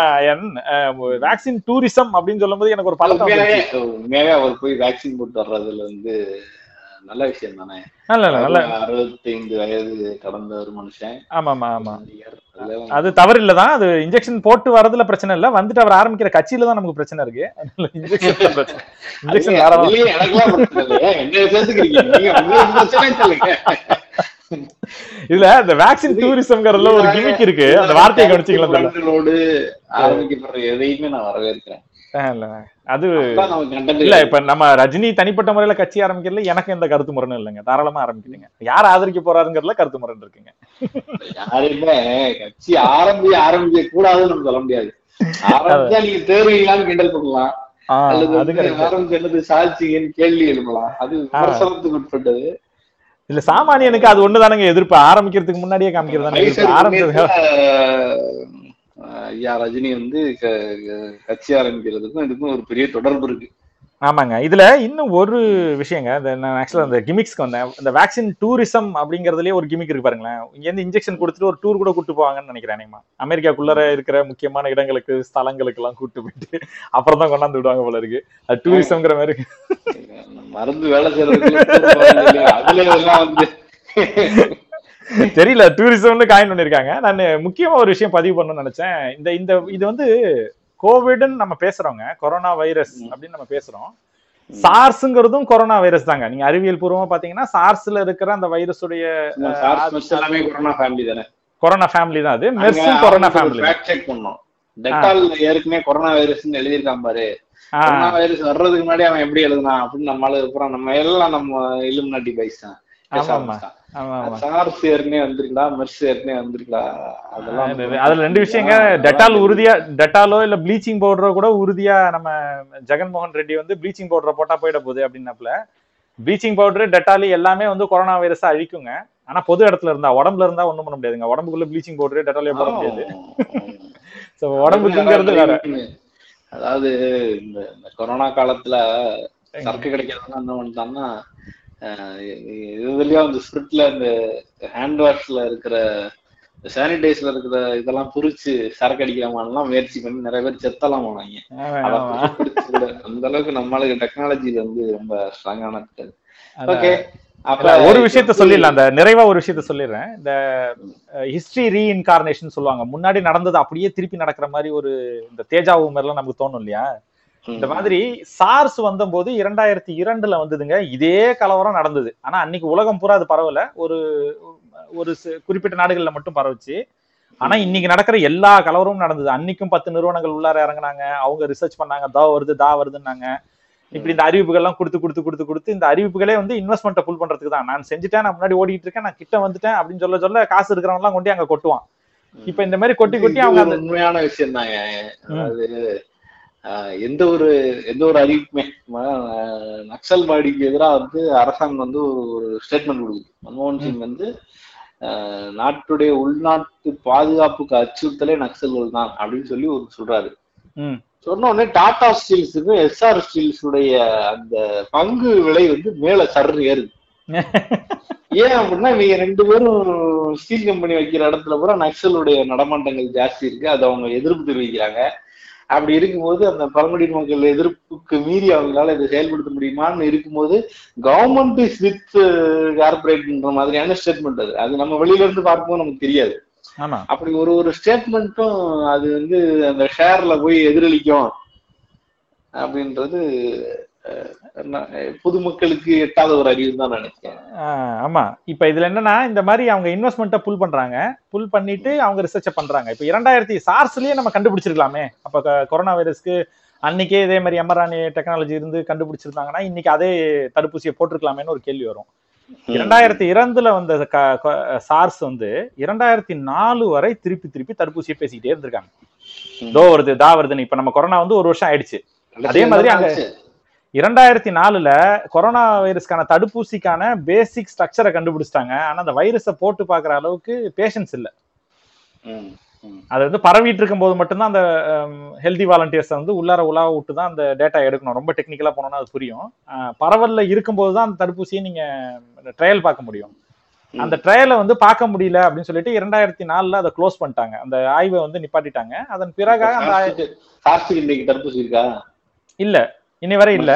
வேக்சின் டூரிசம் அப்படின்னு சொல்லும்போது எனக்கு ஒரு பழக்கம். உண்மையாவே அவர் போய் வேக்சின் போட்டு வர்றதுல வந்து நல்ல விஷயம் தானே? அறுபத்தைந்து வயது கடந்த ஒரு மனுஷன். ஆமா ஆமா ஆமா அது தவறு இல்லதான் அது இன்ஜெக்ஷன் போட்டு வரதுல பிரச்சனை இல்ல. வந்துட்டு அவர் ஆரம்பிக்கிற கட்சியில தான் நமக்கு பிரச்சனை இருக்கு. இன்ஜெக்ஷன் பிரச்சனை இன்ஜெக்ஷன் இதுல இந்த வேக்சின் டூரிசம்ங்கிறதுல ஒரு கிமிக் இருக்கு. அந்த வார்த்தையை கவனிச்சீங்களா? ஆரம்பிக்கப்படுற எதையுமே நான் வரவேற்கிறேன். அது இல்ல இப்ப நம்ம ரஜினி தனிப்பட்ட முறையில கட்சி ஆரம்பிக்கிறதுல எனக்கு எந்த கருத்து முரணும் இல்லைங்க. தாராளமா ஆரம்பிக்கிறீங்க யார் ஆதரிக்க போறாருங்கிறதுல கருத்து முரண் இருக்குங்க. யாருமே கட்சி ஆரம்பி ஆரம்பிக்க கூடாதுன்னு நம்ம சொல்ல முடியாது. ஆரம்பிச்சா நீங்க தேர்வீங்களான்னு கிண்டல் பண்ணலாம். அல்லது சாட்சிங்கன்னு கேள்வி எழுப்பலாம். அது விமர்சனத்துக்கு உட்பட்டது. இல்ல சாமானியனுக்கு அது ஒண்ணுதானங்க எதிர்ப்பு. ஆரம்பிக்கிறதுக்கு முன்னாடியே காமிக்கிறது ஆரம்பிச்சது ஐயா ரஜினி வந்து கட்சி ஆரம்பிக்கிறதுக்கும் இதுக்கும் ஒரு பெரிய தொடர்பு இருக்கு. ஆமாங்க. இதுல இன்னும் ஒரு விஷயங்க. இந்த நான் ஆக்சுவலா அந்த கிமிக்ஸ்க்கு வந்தேன். இந்த வேக்சின் டூரிசம் அப்படிங்கறதுலயே ஒரு கிமிக் இருக்கு பாருங்களேன். இங்க இருந்து இன்ஜெக்ஷன் கொடுத்துட்டு ஒரு டூர் கூட கூட்டு போவாங்கன்னு நினைக்கிறேன். அமெரிக்காக்குள்ளர இருக்கிற முக்கியமான இடங்களுக்கு ஸ்தலங்களுக்கு எல்லாம் கூட்டு போயிட்டு அப்புறம் தான் கொண்டாந்து விடுவாங்க போல இருக்கு. அது டூரிசம்ங்கிற மாதிரி மருந்து வேலை வந்து தெரியல டூரிசம்னு காயின் பண்ணிருக்காங்க நான் முக்கியமா ஒரு விஷயம் பதிவு பண்ணணும்னு நினைச்சேன். இந்த இந்த இது வந்து கோவிட்னு நம்ம பேசுறோங்க கொரோனா வைரஸ். அப்படின்னு நம்ம பேசுறோம். சார்ஸ்ங்கிறதும் கொரோனா வைரஸ் தாங்க. நீங்க அறிவியல் பூர்வமா பாத்தீங்கன்னா சார்ஸ்ல இருக்கிற அந்த வைரஸுடைய கொரோனா ஃபேமிலி தானே? கொரோனா ஃபேமிலி தான் அது. மெர்ஸும் கொரோனா ஃபேமிலி செக் பண்ணோம். டெட்டால் ஏற்கனவே கொரோனா வைரஸ்னு எழுதியிருக்கான் பாரு. கொரோனா வைரஸ் வர்றதுக்கு முன்னாடி அவன் எப்படி எழுதுனான் அப்படின்னு நம்மளால இருக்கிறோம் நம்ம எல்லாம் நம்ம இலுமினாட்டி பைஸ் தான். அதுல ரெண்டு விஷயங்க. டெட்டால் உறுதியா டெட்டாலோ இல்ல ப்ளீச்சிங் பவுடரோ கூட உறுதியா நம்ம ஜெகன்மோகன் ரெட்டி வந்து ப்ளீச்சிங் பவுடரை போட்டா போயிட போகுது அப்படின்னாப்புல. ப்ளீச்சிங் பவுடர் டெட்டாலி எல்லாமே வந்து கொரோனா வைரஸை அழிக்குங்க. ஆனா பொது இடத்துல இருந்தா உடம்புல இருந்தா ஒண்ணும் பண்ண முடியாதுங்க. உடம்புக்குள்ள ப்ளீச்சிங் பவுடர் டெட்டாலே போட முடியாது. சோ உடம்புக்குங்கிறது வேற. அதாவது இந்த கொரோனா காலத்துல சரக்கு கிடைக்கிறதுலாம் என்ன பண்ணிட்டான்னா அஹ் இதுலயும் அந்த ஸ்பிரிட்ல இந்த ஹேண்ட் வாஷ்ல இருக்கிற சானிடைஸ்ல இருக்கிற இதெல்லாம் பிரிச்சு சரக்கு அடிக்கலாமான்லாம் முயற்சி பண்ணி நிறைய பேர் செத்தலாம் போனாங்க. அந்த அளவுக்கு நம்மளுக்கு டெக்னாலஜி வந்து ரொம்ப ஸ்ட்ராங்கான. ஓகே அப்ப ஒரு விஷயத்த சொல்லிடலாம். அந்த நிறைவா ஒரு விஷயத்த சொல்லிடுறேன். இந்த ஹிஸ்டரி ரீஇன்கார்னேஷன் சொல்லுவாங்க. முன்னாடி நடந்தது அப்படியே திருப்பி நடக்கிற மாதிரி ஒரு இந்த தேஜாவு மாதிரிலாம் நமக்கு தோணும் இல்லையா? இந்த மாதிரி சார்ஸ் வந்தபோது இரண்டாயிரத்தி இரண்டுல வந்ததுங்க. இதே கலவரம் நடந்தது. ஆனா அன்னைக்கு உலகம் பூரா அது பரவல. ஒரு ஒரு குறிப்பிட்ட நாடுகள்ல மட்டும் பரவுச்சு. ஆனா இன்னைக்கு நடக்கிற எல்லா கலவரமும் நடந்தது. அன்னைக்கும் பத்து நிறுவனங்கள் உள்ளார இறங்குனாங்க. அவங்க ரிசர்ச் பண்ணாங்க. தா வருது தா வருதுன்னாங்க. இப்படி இந்த அறிவிப்புகள்லாம் கொடுத்து கொடுத்து கொடுத்து கொடுத்து இந்த அறிவிப்புகளே வந்து இன்வெஸ்ட்மெண்ட்டை புல் பண்றதுக்கு தான். நான் செஞ்சுட்டேன் நான் முன்னாடி ஓடிட்டு இருக்கேன் நான் கிட்ட வந்துட்டேன் அப்படின்னு சொல்ல சொல்ல காசு இருக்கிறவங்க எல்லாம் கொண்டு அங்க கொட்டுவான். இப்ப இந்த மாதிரி கொட்டி கொட்டி அவங்க உண்மையான விஷயம் தாங்க எந்த ஒரு எந்த ஒரு அறிவிப்புமே நக்சல்வாடிக்கு எதிராக வந்து அரசாங்கம் வந்து ஒரு ஒரு ஸ்டேட்மெண்ட் கொடுக்குது. மன்மோகன் சிங் வந்து நாட்டுடைய உள்நாட்டு பாதுகாப்புக்கு அச்சுறுத்தலே நக்சல்கள் தான் அப்படின்னு சொல்லி ஒரு சொல்றாரு. சொன்ன உடனே டாடா ஸ்டீல்ஸுக்கு எஸ்ஆர் ஸ்டீல்ஸ் உடைய அந்த பங்கு விலை வந்து மேல சர்ன்னு ஏறுது. ஏன் அப்படின்னா இவங்க ரெண்டு பேரும் ஸ்டீல் கம்பெனி வைக்கிற இடத்துல பூரா நக்சலுடைய நடமாட்டங்கள் ஜாஸ்தி இருக்கு. அதை அவங்க எதிர்ப்பு தெரிவிக்கிறாங்க. அப்படி இருக்கும்போது அந்த பழங்குடியின மக்கள் எதிர்ப்புக்கு மீறி அவங்களால இதை செயல்படுத்த முடியுமான்னு இருக்கும்போது கவர்மெண்ட் இஸ் வித் கார்பரேட்ன்ற மாதிரியான ஸ்டேட்மெண்ட் அது. அது நம்ம வெளியில இருந்து பார்க்கும்போது நமக்கு தெரியாது. அப்படி ஒரு ஒரு ஸ்டேட்மெண்ட்டும் அது வந்து அந்த ஷேர்ல போய் எதிரொலிக்கும் அப்படின்றது அஹ், என்ன- பொதுமக்களுக்கு எட்டாத ஒரு அறிவு தான் நினைக்கிறேன். ஆமா. இப்ப இதுல என்னன்னா இந்த மாதிரி அவங்க இன்வெஸ்ட்மெண்ட்டை புல் பண்றாங்க. புல் பண்ணிட்டு அவங்க ரிசர்ச் பண்றாங்க. இப்ப இரண்டாயிரத்தி சார்ஸ்லயே நம்ம கண்டுபிடிச்சிருக்கலாமே. அப்ப கொரோனா வைரஸ்க்கு அன்னைக்கே இதே மாதிரி எம்ஆர்ஆர்ஏ டெக்னாலஜி இருந்து கண்டுபிடிச்சிருந்தாங்கன்னா இன்னைக்கு அதே தடுப்பூசியை போட்டிருக்கலாமேன்னு ஒரு கேள்வி வரும். இரண்டாயிரத்தி இரண்டுல வந்த சார்ஸ் வந்து இரண்டாயிரத்தி நாலு வரை திருப்பி திருப்பி தடுப்பூசியை பேசிக்கிட்டே இருந்திருக்காங்க. தோ வருது தா வருதுன்னு. இப்ப நம்ம கொரோனா வந்து ஒரு வருஷம் ஆயிடுச்சு. அதே மாதிரி அங்க-. இரண்டாயிரத்தி நாலுல கொரோனா வைரஸ்க்கான தடுப்பூசிக்கான பேசிக் ஸ்ட்ரக்சரை கண்டுபிடிச்சிட்டாங்க. ஆனா அந்த வைரஸை போட்டு பார்க்குற அளவுக்கு பேஷன்ஸ் இல்ல. அது வந்து பரவிட்டு இருக்கும் போது மட்டும்தான் அந்த ஹெல்தி வாலண்டியர்ஸ் வந்து உள்ளார உலாவ விட்டு தான் அந்த டேட்டா எடுக்கணும். ரொம்ப டெக்னிக்கலா போனோம்னா அது புரியும். பரவல்ல இருக்கும்போது தான் அந்த தடுப்பூசியை நீங்க ட்ரையல் பார்க்க முடியும். அந்த ட்ரையலை வந்து பார்க்க முடியல அப்படின்னு சொல்லிட்டு இரண்டாயிரத்தி நாலுல அதை க்ளோஸ் பண்ணிட்டாங்க. அந்த ஆய்வை வந்து நிப்பாட்டிட்டாங்க. அதன் பிறகு அந்த இன்னைக்கு தடுப்பூசி இருக்கா? இல்ல. இனி வரை இல்ல.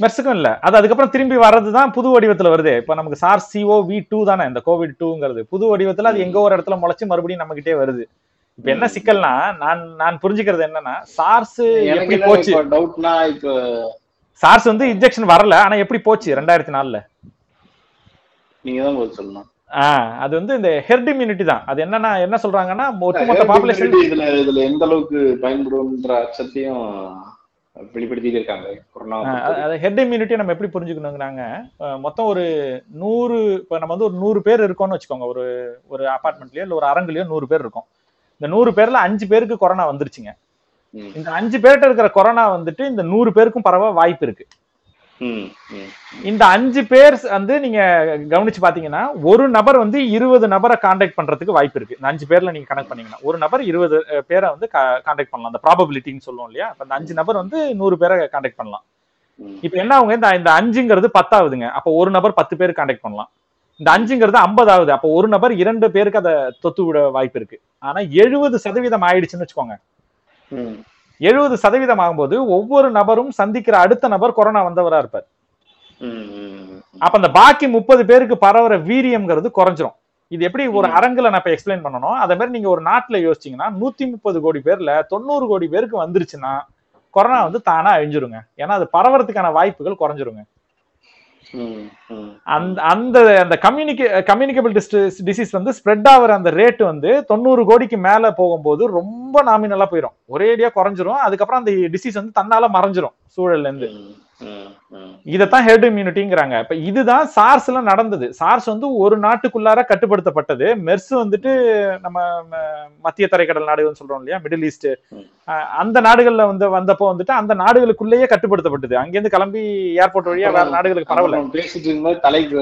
மெர்ஸுக்கும் இல்ல. அது அதுக்கப்புறம் திரும்பி வர்றது தான் புது வடிவத்துல வருது. இப்ப நமக்கு சார் சிஓ வி டூ தானே இந்த கோவிட் டூங்கிறது புது வடிவத்துல அது எங்க ஒரு இடத்துல முளைச்சு மறுபடியும் நம்ம கிட்டே வருது. இப்ப என்ன சிக்கல்னா நான் நான் புரிஞ்சுக்கிறது என்னன்னா சார்ஸ் எப்படி போச்சு? டவுட்னா இப்ப சார்ஸ் வந்து இன்ஜெக்ஷன் வரல ஆனா எப்படி போச்சு ரெண்டாயிரத்தி நாலுல நீங்க தான் பதில் சொல்லணும். அது வந்து இந்த ஹெர்ட் இம்யூனிட்டி தான். அது என்னன்னா என்ன சொல்றாங்கன்னா ஒட்டுமொத்த பாப்புலேஷன் இதுல இதுல எந்த அளவுக்கு பயன்படும்ன்ற அச்சத்தையும் வெளிப்படுத்திட்டு இருக்காங்க கொரோனா அது ஹெட் இம்யூனிட்டி நம்ம எப்படி புரிஞ்சுக்கணுங்கிறாங்க? மொத்தம் ஒரு நூறு இப்போ நம்ம வந்து ஒரு நூறு பேர் இருக்கோம்னு வச்சுக்கோங்க. ஒரு ஒரு அபார்ட்மெண்ட்லயோ இல்லை ஒரு அரங்குலயோ நூறு பேர் இருக்கும். இந்த நூறு பேர்ல அஞ்சு பேருக்கு கொரோனா வந்துருச்சுங்க. இந்த அஞ்சு பேர்கிட்ட இருக்கிற கொரோனா வந்துட்டு இந்த நூறு பேருக்கும் பரவ வாய்ப்பு இருக்கு. இந்த அஞ்சு பேர் வந்து நீங்க கவனிச்சு பாத்தீங்கன்னா ஒரு நபர் வந்து இருபது நபரை காண்டாக்ட் பண்றதுக்கு வாய்ப்பு இருக்கு. இந்த அஞ்சு பேர்ல நீங்க கனெக்ட் பண்ணீங்கன்னா. ஒரு நபர் இருபது பேரை வந்து காண்டாக்ட் பண்ணலாம். அந்த ப்ராபபிலிட்டின்னு சொல்லுவோம் இல்லையா? அந்த அஞ்சு நபர் வந்து நூறு பேரை காண்டாக்ட் பண்ணலாம். இப்ப என்ன ஆகுங்க? இந்த இந்த அஞ்சுங்கிறது பத்தாவதுங்க. அப்போ ஒரு நபர் பத்து பேர் காண்டாக்ட் பண்ணலாம். இந்த அஞ்சுங்கிறது ஐம்பதாவது. அப்போ ஒரு நபர் இரண்டு பேருக்கு அதை தொத்து விட வாய்ப்பு இருக்கு. ஆனா எழுபது சதவீதம் ஆயிடுச்சுன்னு வச்சுக்கோங்க. எழுபது சதவீதம் ஆகும்போது ஒவ்வொரு நபரும் சந்திக்கிற அடுத்த நபர் கொரோனா வந்தவரா இருப்பார். அப்ப அந்த பாக்கி முப்பது பேருக்கு பரவுற வீரியம்ங்கிறது குறைஞ்சிரும் இது எப்படி ஒரு. அரங்குல நான் இப்ப எக்ஸ்பிளைன் பண்ணணும் அதே மாதிரி நீங்க ஒரு நாட்டுல யோசிச்சீங்கன்னா நூத்தி முப்பது கோடி பேர்ல தொண்ணூறு கோடி பேருக்கு வந்துருச்சுன்னா கொரோனா வந்து தானா அழிஞ்சிருங்க ஏன்னா அது பரவறதுக்கான வாய்ப்புகள் குறைஞ்சிருங்க. அந்த அந்த அந்த கம்யூனிகே கம்யூனிகபிள் டிசீஸ் வந்து ஸ்ப்ரெட் ஆகிற அந்த ரேட் வந்து தொண்ணூறு கோடிக்கு மேல போகும்போது ரொம்ப நாமினலா போயிடும் ஒரேடியா குறைஞ்சிரும். அதுக்கப்புறம் அந்த டிசீஸ் வந்து தன்னால மறைஞ்சிரும் சூழல்ல இருந்து. ம், ம், ம். இதைத்தான் ஹெர்ட் இம்யூனிட்டிங்கிறாங்க இப்ப இதுதான் சார்ஸ்ல நடந்தது. சார்ஸ் வந்து ஒரு நாட்டுக்குள்ளார கட்டுப்படுத்தப்பட்டது. மெர்ஸ் வந்துட்டு நம்ம மத்திய தரைக்கடல் நாடுகள்னு சொல்றோம் இல்லையா? Middle east. அந்த நாடுகள்ல வந்து வந்தப்போ வந்துட்டு அந்த நாடுகளுக்குள்ளேயே கட்டுப்படுத்தப்பட்டது. அங்கிருந்து கிளம்பி ஏர்போர்ட் வழியா வேற நாடுகளுக்கு பரவல. பேசிட்டு இருக்கும்போது தலைக்கு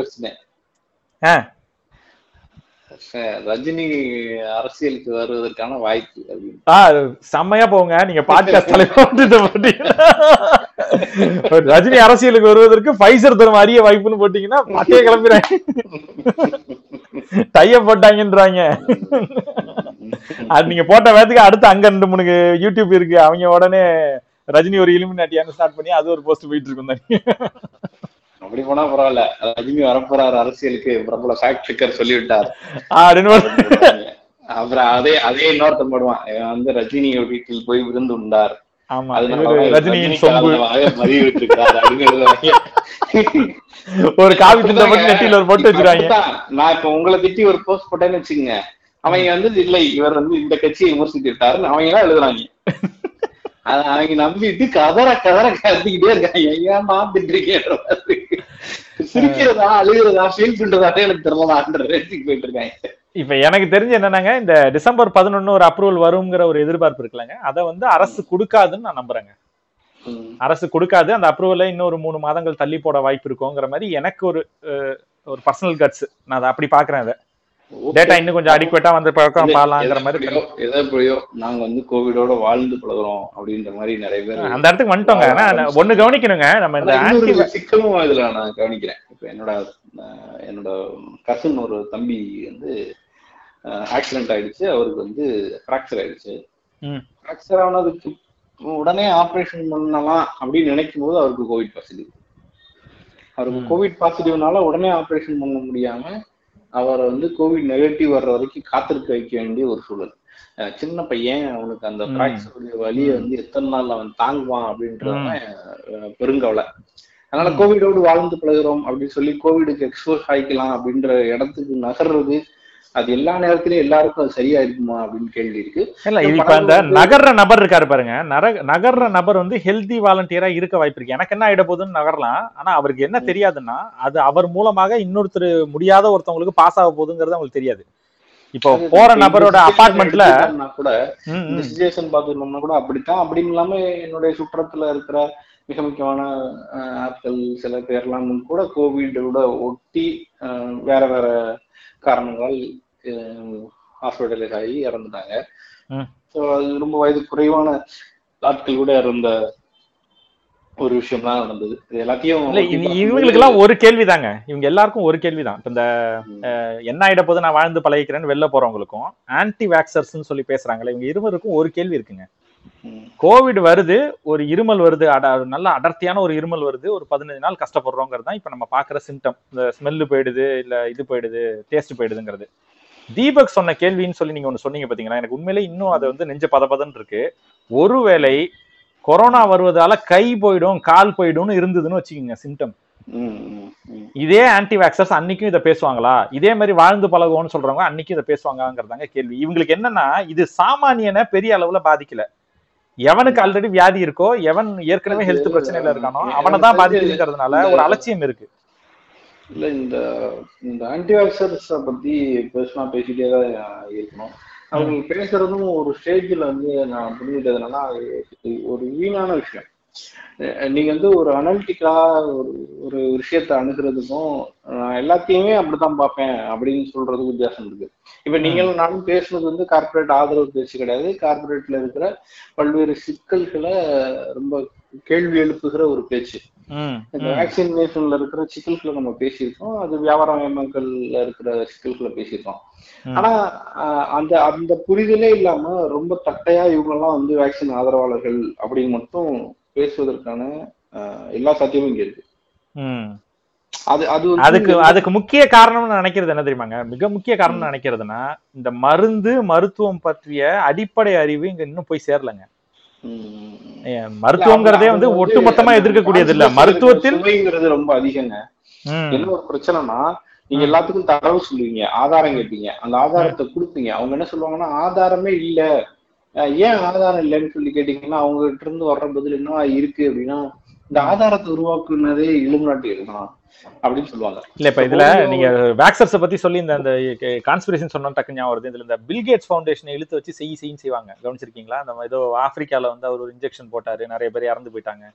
ரஜினி அரசியலுக்கு வருவதற்கான வாய்ப்பு அப்படின்னு செம்மையா போங்க. நீங்க பாட்காஸ்ட் தலைவர் ரஜினி அரசியலுக்கு வருவதற்கு பைசர் தரும் அரிய வாய்ப்புன்னு போட்டீங்கன்னா பட்டைய கிளம்பிடுறாங்க. டைய போட்டாங்கன்றாங்க. அது நீங்க போட்ட வேத்துக்கு அடுத்து அங்க ரெண்டு மூணு யூடியூப் இருக்கு. அவங்க உடனே ரஜினி ஒரு இலுமினாட்டியான்னு ஸ்டார்ட் பண்ணி அது ஒரு போஸ்ட் போயிட்டு இருக்கும் தானே. அப்படி போனா பரவாயில்ல. ரஜினி வரப்போறாரு அரசியலுக்கு. பிரபல ஃபேக்ட் செக்கர் சொல்லிவிட்டார். அப்புறம் அதே அதே இன்னொருத்தன் போடுவான். வந்து ரஜினி வீட்டில் போய் விருந்து உண்டார். ஒரு காவி நெத்தியில ஒரு பொட்டு அப்படித்தான். நான் இப்ப உங்களை திட்டி ஒரு போஸ்ட் போட்டேன்னு வச்சுக்கோங்க. அவங்க வந்து இல்லை இவர் வந்து இந்த கட்சியை விமர்சித்து விட்டாருன்னு அவங்க எல்லாம் எழுதுறாங்க. அவங்க நம்பிட்டு கதற கதற கத்திக்கிட்டே இருக்காங்க. திட்டுறீங்கன்ற மாதிரி. சிரிக்கிறதா அழுகிறதா ஃபீல் பண்றதாவே எனக்கு தெரியலன்ற ரேஞ்சுக்கு போயிட்டு இருக்காங்க. இப்ப எனக்கு தெரிஞ்சு என்னன்னாங்க இந்த டிசம்பர் பதினொன்னு ஒரு அப்ரூவல் வருங்கிற ஒரு எதிர்பார்ப்பு இருக்குல்லங்க. அதை வந்து அரசு கொடுக்காதுன்னு நான் நம்புறேங்க. அரசு கொடுக்காது அந்த அப்ரூவலை இன்னொரு மூணு மாதங்கள் தள்ளி போட வாய்ப்பு இருக்குங்கிற மாதிரி எனக்கு ஒரு ஒரு பர்சனல் கட்ஸ் நான் அதை அப்படி பாக்குறேன் அதை. டேட்டா இன்னும் கொஞ்சம் அடிக்குவேட்டா வந்த பழக்கம் பாலாங்கிற மாதிரி எதை எப்படியோ நாங்க வந்து கோவிடோட வாழ்ந்து பழகுறோம் அப்படின்ற மாதிரி நிறைய பேர் அந்த இடத்துக்கு வந்துட்டோங்க. ஆனா ஒண்ணு கவனிக்கணுங்க. நம்ம இந்த சிக்கலும் இதுல நான் கவனிக்கிறேன். இப்ப என்னோட என்னோட கசின் ஒரு தம்பி வந்து ஆக்சிடென்ட் ஆயிடுச்சு. அவருக்கு வந்து ஃப்ராக்சர் ஆயிடுச்சு. ம். ஃப்ராக்சர் ஆனதுக்கு உடனே ஆபரேஷன் பண்ணலாம் அப்படின்னு நினைக்கும் போது அவருக்கு கோவிட் பாசிட்டிவ் அவருக்கு. கோவிட் பாசிட்டிவ்னால உடனே ஆபரேஷன் பண்ண முடியாம அவரை வந்து கோவிட் நெகட்டிவ் வர்ற வரைக்கும் காத்திருக்க வைக்க வேண்டிய ஒரு சூழல் சின்ன பையன் அவனுக்கு அந்த ம். ஃப்ராக்சருடைய வலியை வந்து எத்தனை நாள் அவன் தாங்குவான் அப்படின்றதான் அஹ், பெருங்கவலை அதனால. கோவிடோடு வாழ்ந்து பழகுறோம் அப்படின்னு சொல்லி கோவிடுக்கு எக்ஸ்போஸ் ஆகிக்கலாம் அப்படின்ற இடத்துக்கு நகர்றது அது எல்லா நேரத்திலயும் எல்லாருக்கும் அது சரியா இருக்குமா அப்படின்னு கேள்வி இருக்கு. இல்ல இப்ப அந்த நகர்ற நபர் இருக்காரு பாருங்க. நகர்ற நபர் வந்து ஹெல்தி வாலண்டியரா இருக்க வாய்ப்பு இருக்கு. எனக்கு என்ன ஆயிட போகுதுன்னு நகரலாம். ஆனா அவருக்கு என்ன. தெரியாதுன்னா அது அவர் மூலமாக இன்னொருத்தர் முடியாத ஒருத்தவங்களுக்கு பாஸ் ஆக போகுதுங்கிறது அவங்களுக்கு தெரியாது. இப்போ போற நபரோட அபார்ட்மெண்ட்ல கூட இந்த சுச்சுவேஷன் பார்த்துக்கணும்னா கூட அப்படித்தான். அப்படின்னு இல்லாம என்னுடைய சுற்றத்துல இருக்கிற மிக முக்கியமான ஆட்கள் சில பேர்லாம் கூட கோவிடோட ஒட்டி வேற வேற காரணங்களால் ஹாஸ்பிட்டலைஸ் ஆகி இறந்துட்டாங்க. ஸோ அது ரொம்ப வயது குறைவான ஆட்கள் கூட இறந்த ஒரு விஷயம் தான் நடந்தது இது எல்லாத்தையும் இவங்களுக்கு எல்லாம் ஒரு கேள்விதாங்க இவங்க எல்லாருக்கும் ஒரு கேள்விதான் இந்த. என்ன ஆயிட போது நான் வாழ்ந்து பழகிக்கிறேன்னு வெளில போறவங்களுக்கும் ஆன்டி வேக்சர்ஸ்னு சொல்லி பேசுறாங்களே இவங்க இருவருக்கும் ஒரு கேள்வி இருக்குங்க. கோவிட் வருது ஒரு இருமல் வருது அட நல்ல அடர்த்தியான ஒரு இருமல் வருது ஒரு பதினஞ்சு நாள் கஷ்டப்படுறோங்கிறது தான் இப்ப நம்ம பாக்குற சிம்டம் இந்த ஸ்மெல்லு போயிடுது இல்ல இது போயிடுது டேஸ்ட் போயிடுதுங்கிறது. தீபக் சொன்ன கேள்வின்னு சொல்லி நீங்க ஒண்ணு சொன்னீங்க பாத்தீங்களா? எனக்கு உண்மையிலே இன்னும் அது வந்து நெஞ்ச பதபதன்னு இருக்கு. ஒருவேளை கொரோனா வருவதால கை போயிடும் கால் போயிடும்னு இருந்ததுன்னு வச்சுக்கோங்க சிம்டம் இதே ஆன்டி வேக்சர்ஸ் அன்னைக்கும் இதை பேசுவாங்களா? இதே மாதிரி வாழ்ந்து பழகுவோம்னு சொல்றவங்க அன்னைக்கும் இதை பேசுவாங்கிறதாங்க கேள்வி. இவங்களுக்கு என்னன்னா இது சாமானியனை பெரிய அளவுல பாதிக்கல. எவனுக்கு ஆல்ரெடி வியாதி இருக்கோ எவன் ஏற்கனவே ஹெல்த் பிரச்சனையில இருக்கானோ அவனை தான் பாதிக்குதுங்கிறதுனால ஒரு அலட்சியம் இருக்கு. இல்ல இந்த இந்த ஆன்டிவாக்சர்ஸ் பத்தி பேசினா பேசிட்டே தான் இருக்கணும். அவங்க பேசுறதும் ஒரு ஸ்டேஜ்ல வந்து நான் புரிஞ்சுட்டது என்னன்னா ஒரு வீணான விஷயம். நீங்க வந்து ஒரு அனலிட்டிக்கா ஒரு ஒரு விஷயத்த அணுகிறதுக்கும் நான் எல்லாத்தையுமே அப்படித்தான் பார்ப்பேன் அப்படின்னு சொல்றதுக்கு வித்தியாசம் இருக்கு. இப்ப நீங்களும் நானும் பேசுனது வந்து கார்ப்பரேட் ஆதரவு பேச்சு கிடையாது. கார்ப்பரேட்ல இருக்கிற பல்வேறு சிக்கல்களை ரொம்ப கேள்வி எழுப்புகிற ஒரு பேச்சு. இந்த வேக்சினேஷன்ல இருக்கிற சிக்கல்களை நம்ம பேசியிருக்கோம். அது வியாபாரமயமாக்கல்ல இருக்கிற சிக்கல்களை பேசியிருக்கோம். ஆனா அந்த அந்த புரிதலே இல்லாம ரொம்ப தட்டையா இவங்க எல்லாம் வந்து வேக்சின் ஆதரவாளர்கள் அப்படின்னு மட்டும் பேசுவதற்கான எல்லா சாத்தியமும் இங்க இருக்கு. அதுக்கு அதுக்கு முக்கிய காரணம்னு நினைக்கிறது என்ன தெரியுமாங்க? மிக முக்கிய காரணம் நினைக்கிறதுனா இந்த மருந்து மருத்துவம் பற்றிய அடிப்படை அறிவு இங்க இன்னும் போய் சேரலங்க. ம், ஏன், மருத்துவங்கிறதே வந்து அது ஒட்டுமொத்தமா எதிர்க்கக்கூடியது இல்ல. மருத்துவத்தில் ரொம்ப அதிகங்க. என்ன ஒரு பிரச்சனைனா நீங்க எல்லாத்துக்கும் தரவு சொல்லுவீங்க ஆதாரம் கேட்பீங்க அந்த ஆதாரத்தை கொடுப்பீங்க. அவங்க என்ன சொல்லுவாங்கன்னா ஆதாரமே இல்ல. ஏன் ஆதாரம் இல்லைன்னு சொல்லி கேட்டீங்கன்னா அவங்க கிட்ட இருந்து வர்ற பதில் என்ன இருக்கு? அப்படின்னா இந்த ஆதாரத்தை உருவாக்குனதே இளும் நாட்டு தான் அப்படின்னு சொல்லுவாங்க. இல்ல இப்ப இதுல நீங்க வேக்சர்ஸ் பத்தி சொல்லி இந்த அந்த கான்ஸ்பிரேஷன் சொன்ன டக்கு ஞாபகம் வருது. இதுல இந்த பில்கேட்ஸ் ஃபவுண்டேஷனை இழுத்து வச்சு செய் செய்யும் செய்வாங்க. கவனிச்சிருக்கீங்களா? அந்த ஏதோ ஆப்பிரிக்கால வந்து அவர் ஒரு இன்ஜெக்ஷன் போட்டாரு. நிறைய பேர் இறந்து போயிட்டாங்க.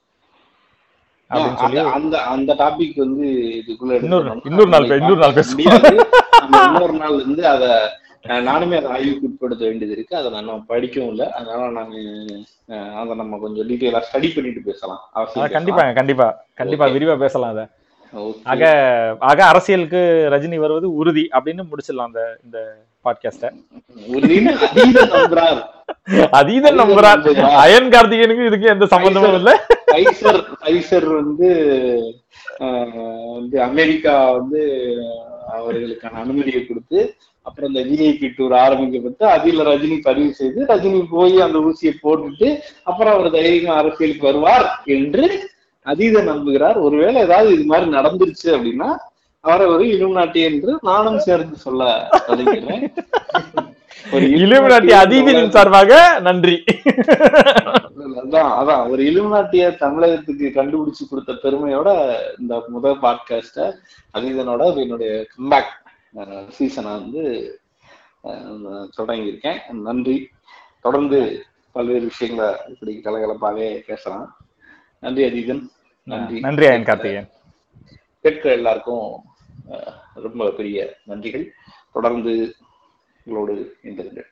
அப்படின்னு சொல்லி அந்த- அந்த டாபிக் வந்து இதுக்குள்ள இன்னொரு- நாள் இன்னொரு நாள் பேசுவோம். நம்ம இன்னொரு நாள் வந்து அத நானுமே அதை ஆய்வுக்கு உட்படுத்த வேண்டியது இருக்கு. அதை நான் படிக்கவும் இல்லை. அதனால நான் அஹ், அதை நம்ம கொஞ்சம் டீட்டெயிலா ஸ்டடி பண்ணிட்டு பேசலாம். கண்டிப்பாங்க கண்டிப்பா கண்டிப்பா. விரிவா பேசலாம் அத. ஆக ஆக அரசியலுக்கு ரஜினி வருவது உறுதி அப்படின்னு முடிச்சிடலாம் அந்த இந்த பாட்காஸ்ட அதீத நம்புறார். அயன் கார்த்திகேயனுக்கு இதுக்கு எந்த சம்பந்தமும் இல்ல. ஃபைசர் வந்து வந்து அமெரிக்கா வந்து அவர்களுக்கான அனுமதியை கொடுத்து அப்புறம் இந்த விஐபி டூர் ஆரம்பிக்கப்பட்டு அதில் ரஜினி பதிவு செய்து ரஜினி போய் அந்த ஊசியை போட்டுட்டு அப்புறம் அவர் தைரியமா அரசியலுக்கு வருவார் என்று அதீத நம்புகிறார். ஒருவேளை ஏதாவது இது மாதிரி நடந்துருச்சு அப்படின்னா அவரை ஒரு இலுமினாட்டி என்று நானும் சேர்ந்து சொல்ல தொடங்கிறேன் ஒரு இலுமினாட்டி அதீதின் சார்பாக நன்றி. அதான் அதான். ஒரு இலுமினாட்டிய தமிழகத்துக்கு கண்டுபிடிச்சு கொடுத்த பெருமையோட இந்த முதல் பாட்காஸ்ட அதீதனோட என்னுடைய கம்பேக் சீசனை வந்து தொடங்கியிருக்கேன். நன்றி. தொடர்ந்து பல்வேறு விஷயங்களை இப்படி கலகலப்பாகவே பேசலாம். நன்றி அதீதன் நன்றி. நன்றி அயன் கார்த்திகேயன். கேட்கிற எல்லாருக்கும் ரொம்ப பெரிய நன்றிகள். தொடர்ந்து உங்களோடு இணைந்திருங்கள்.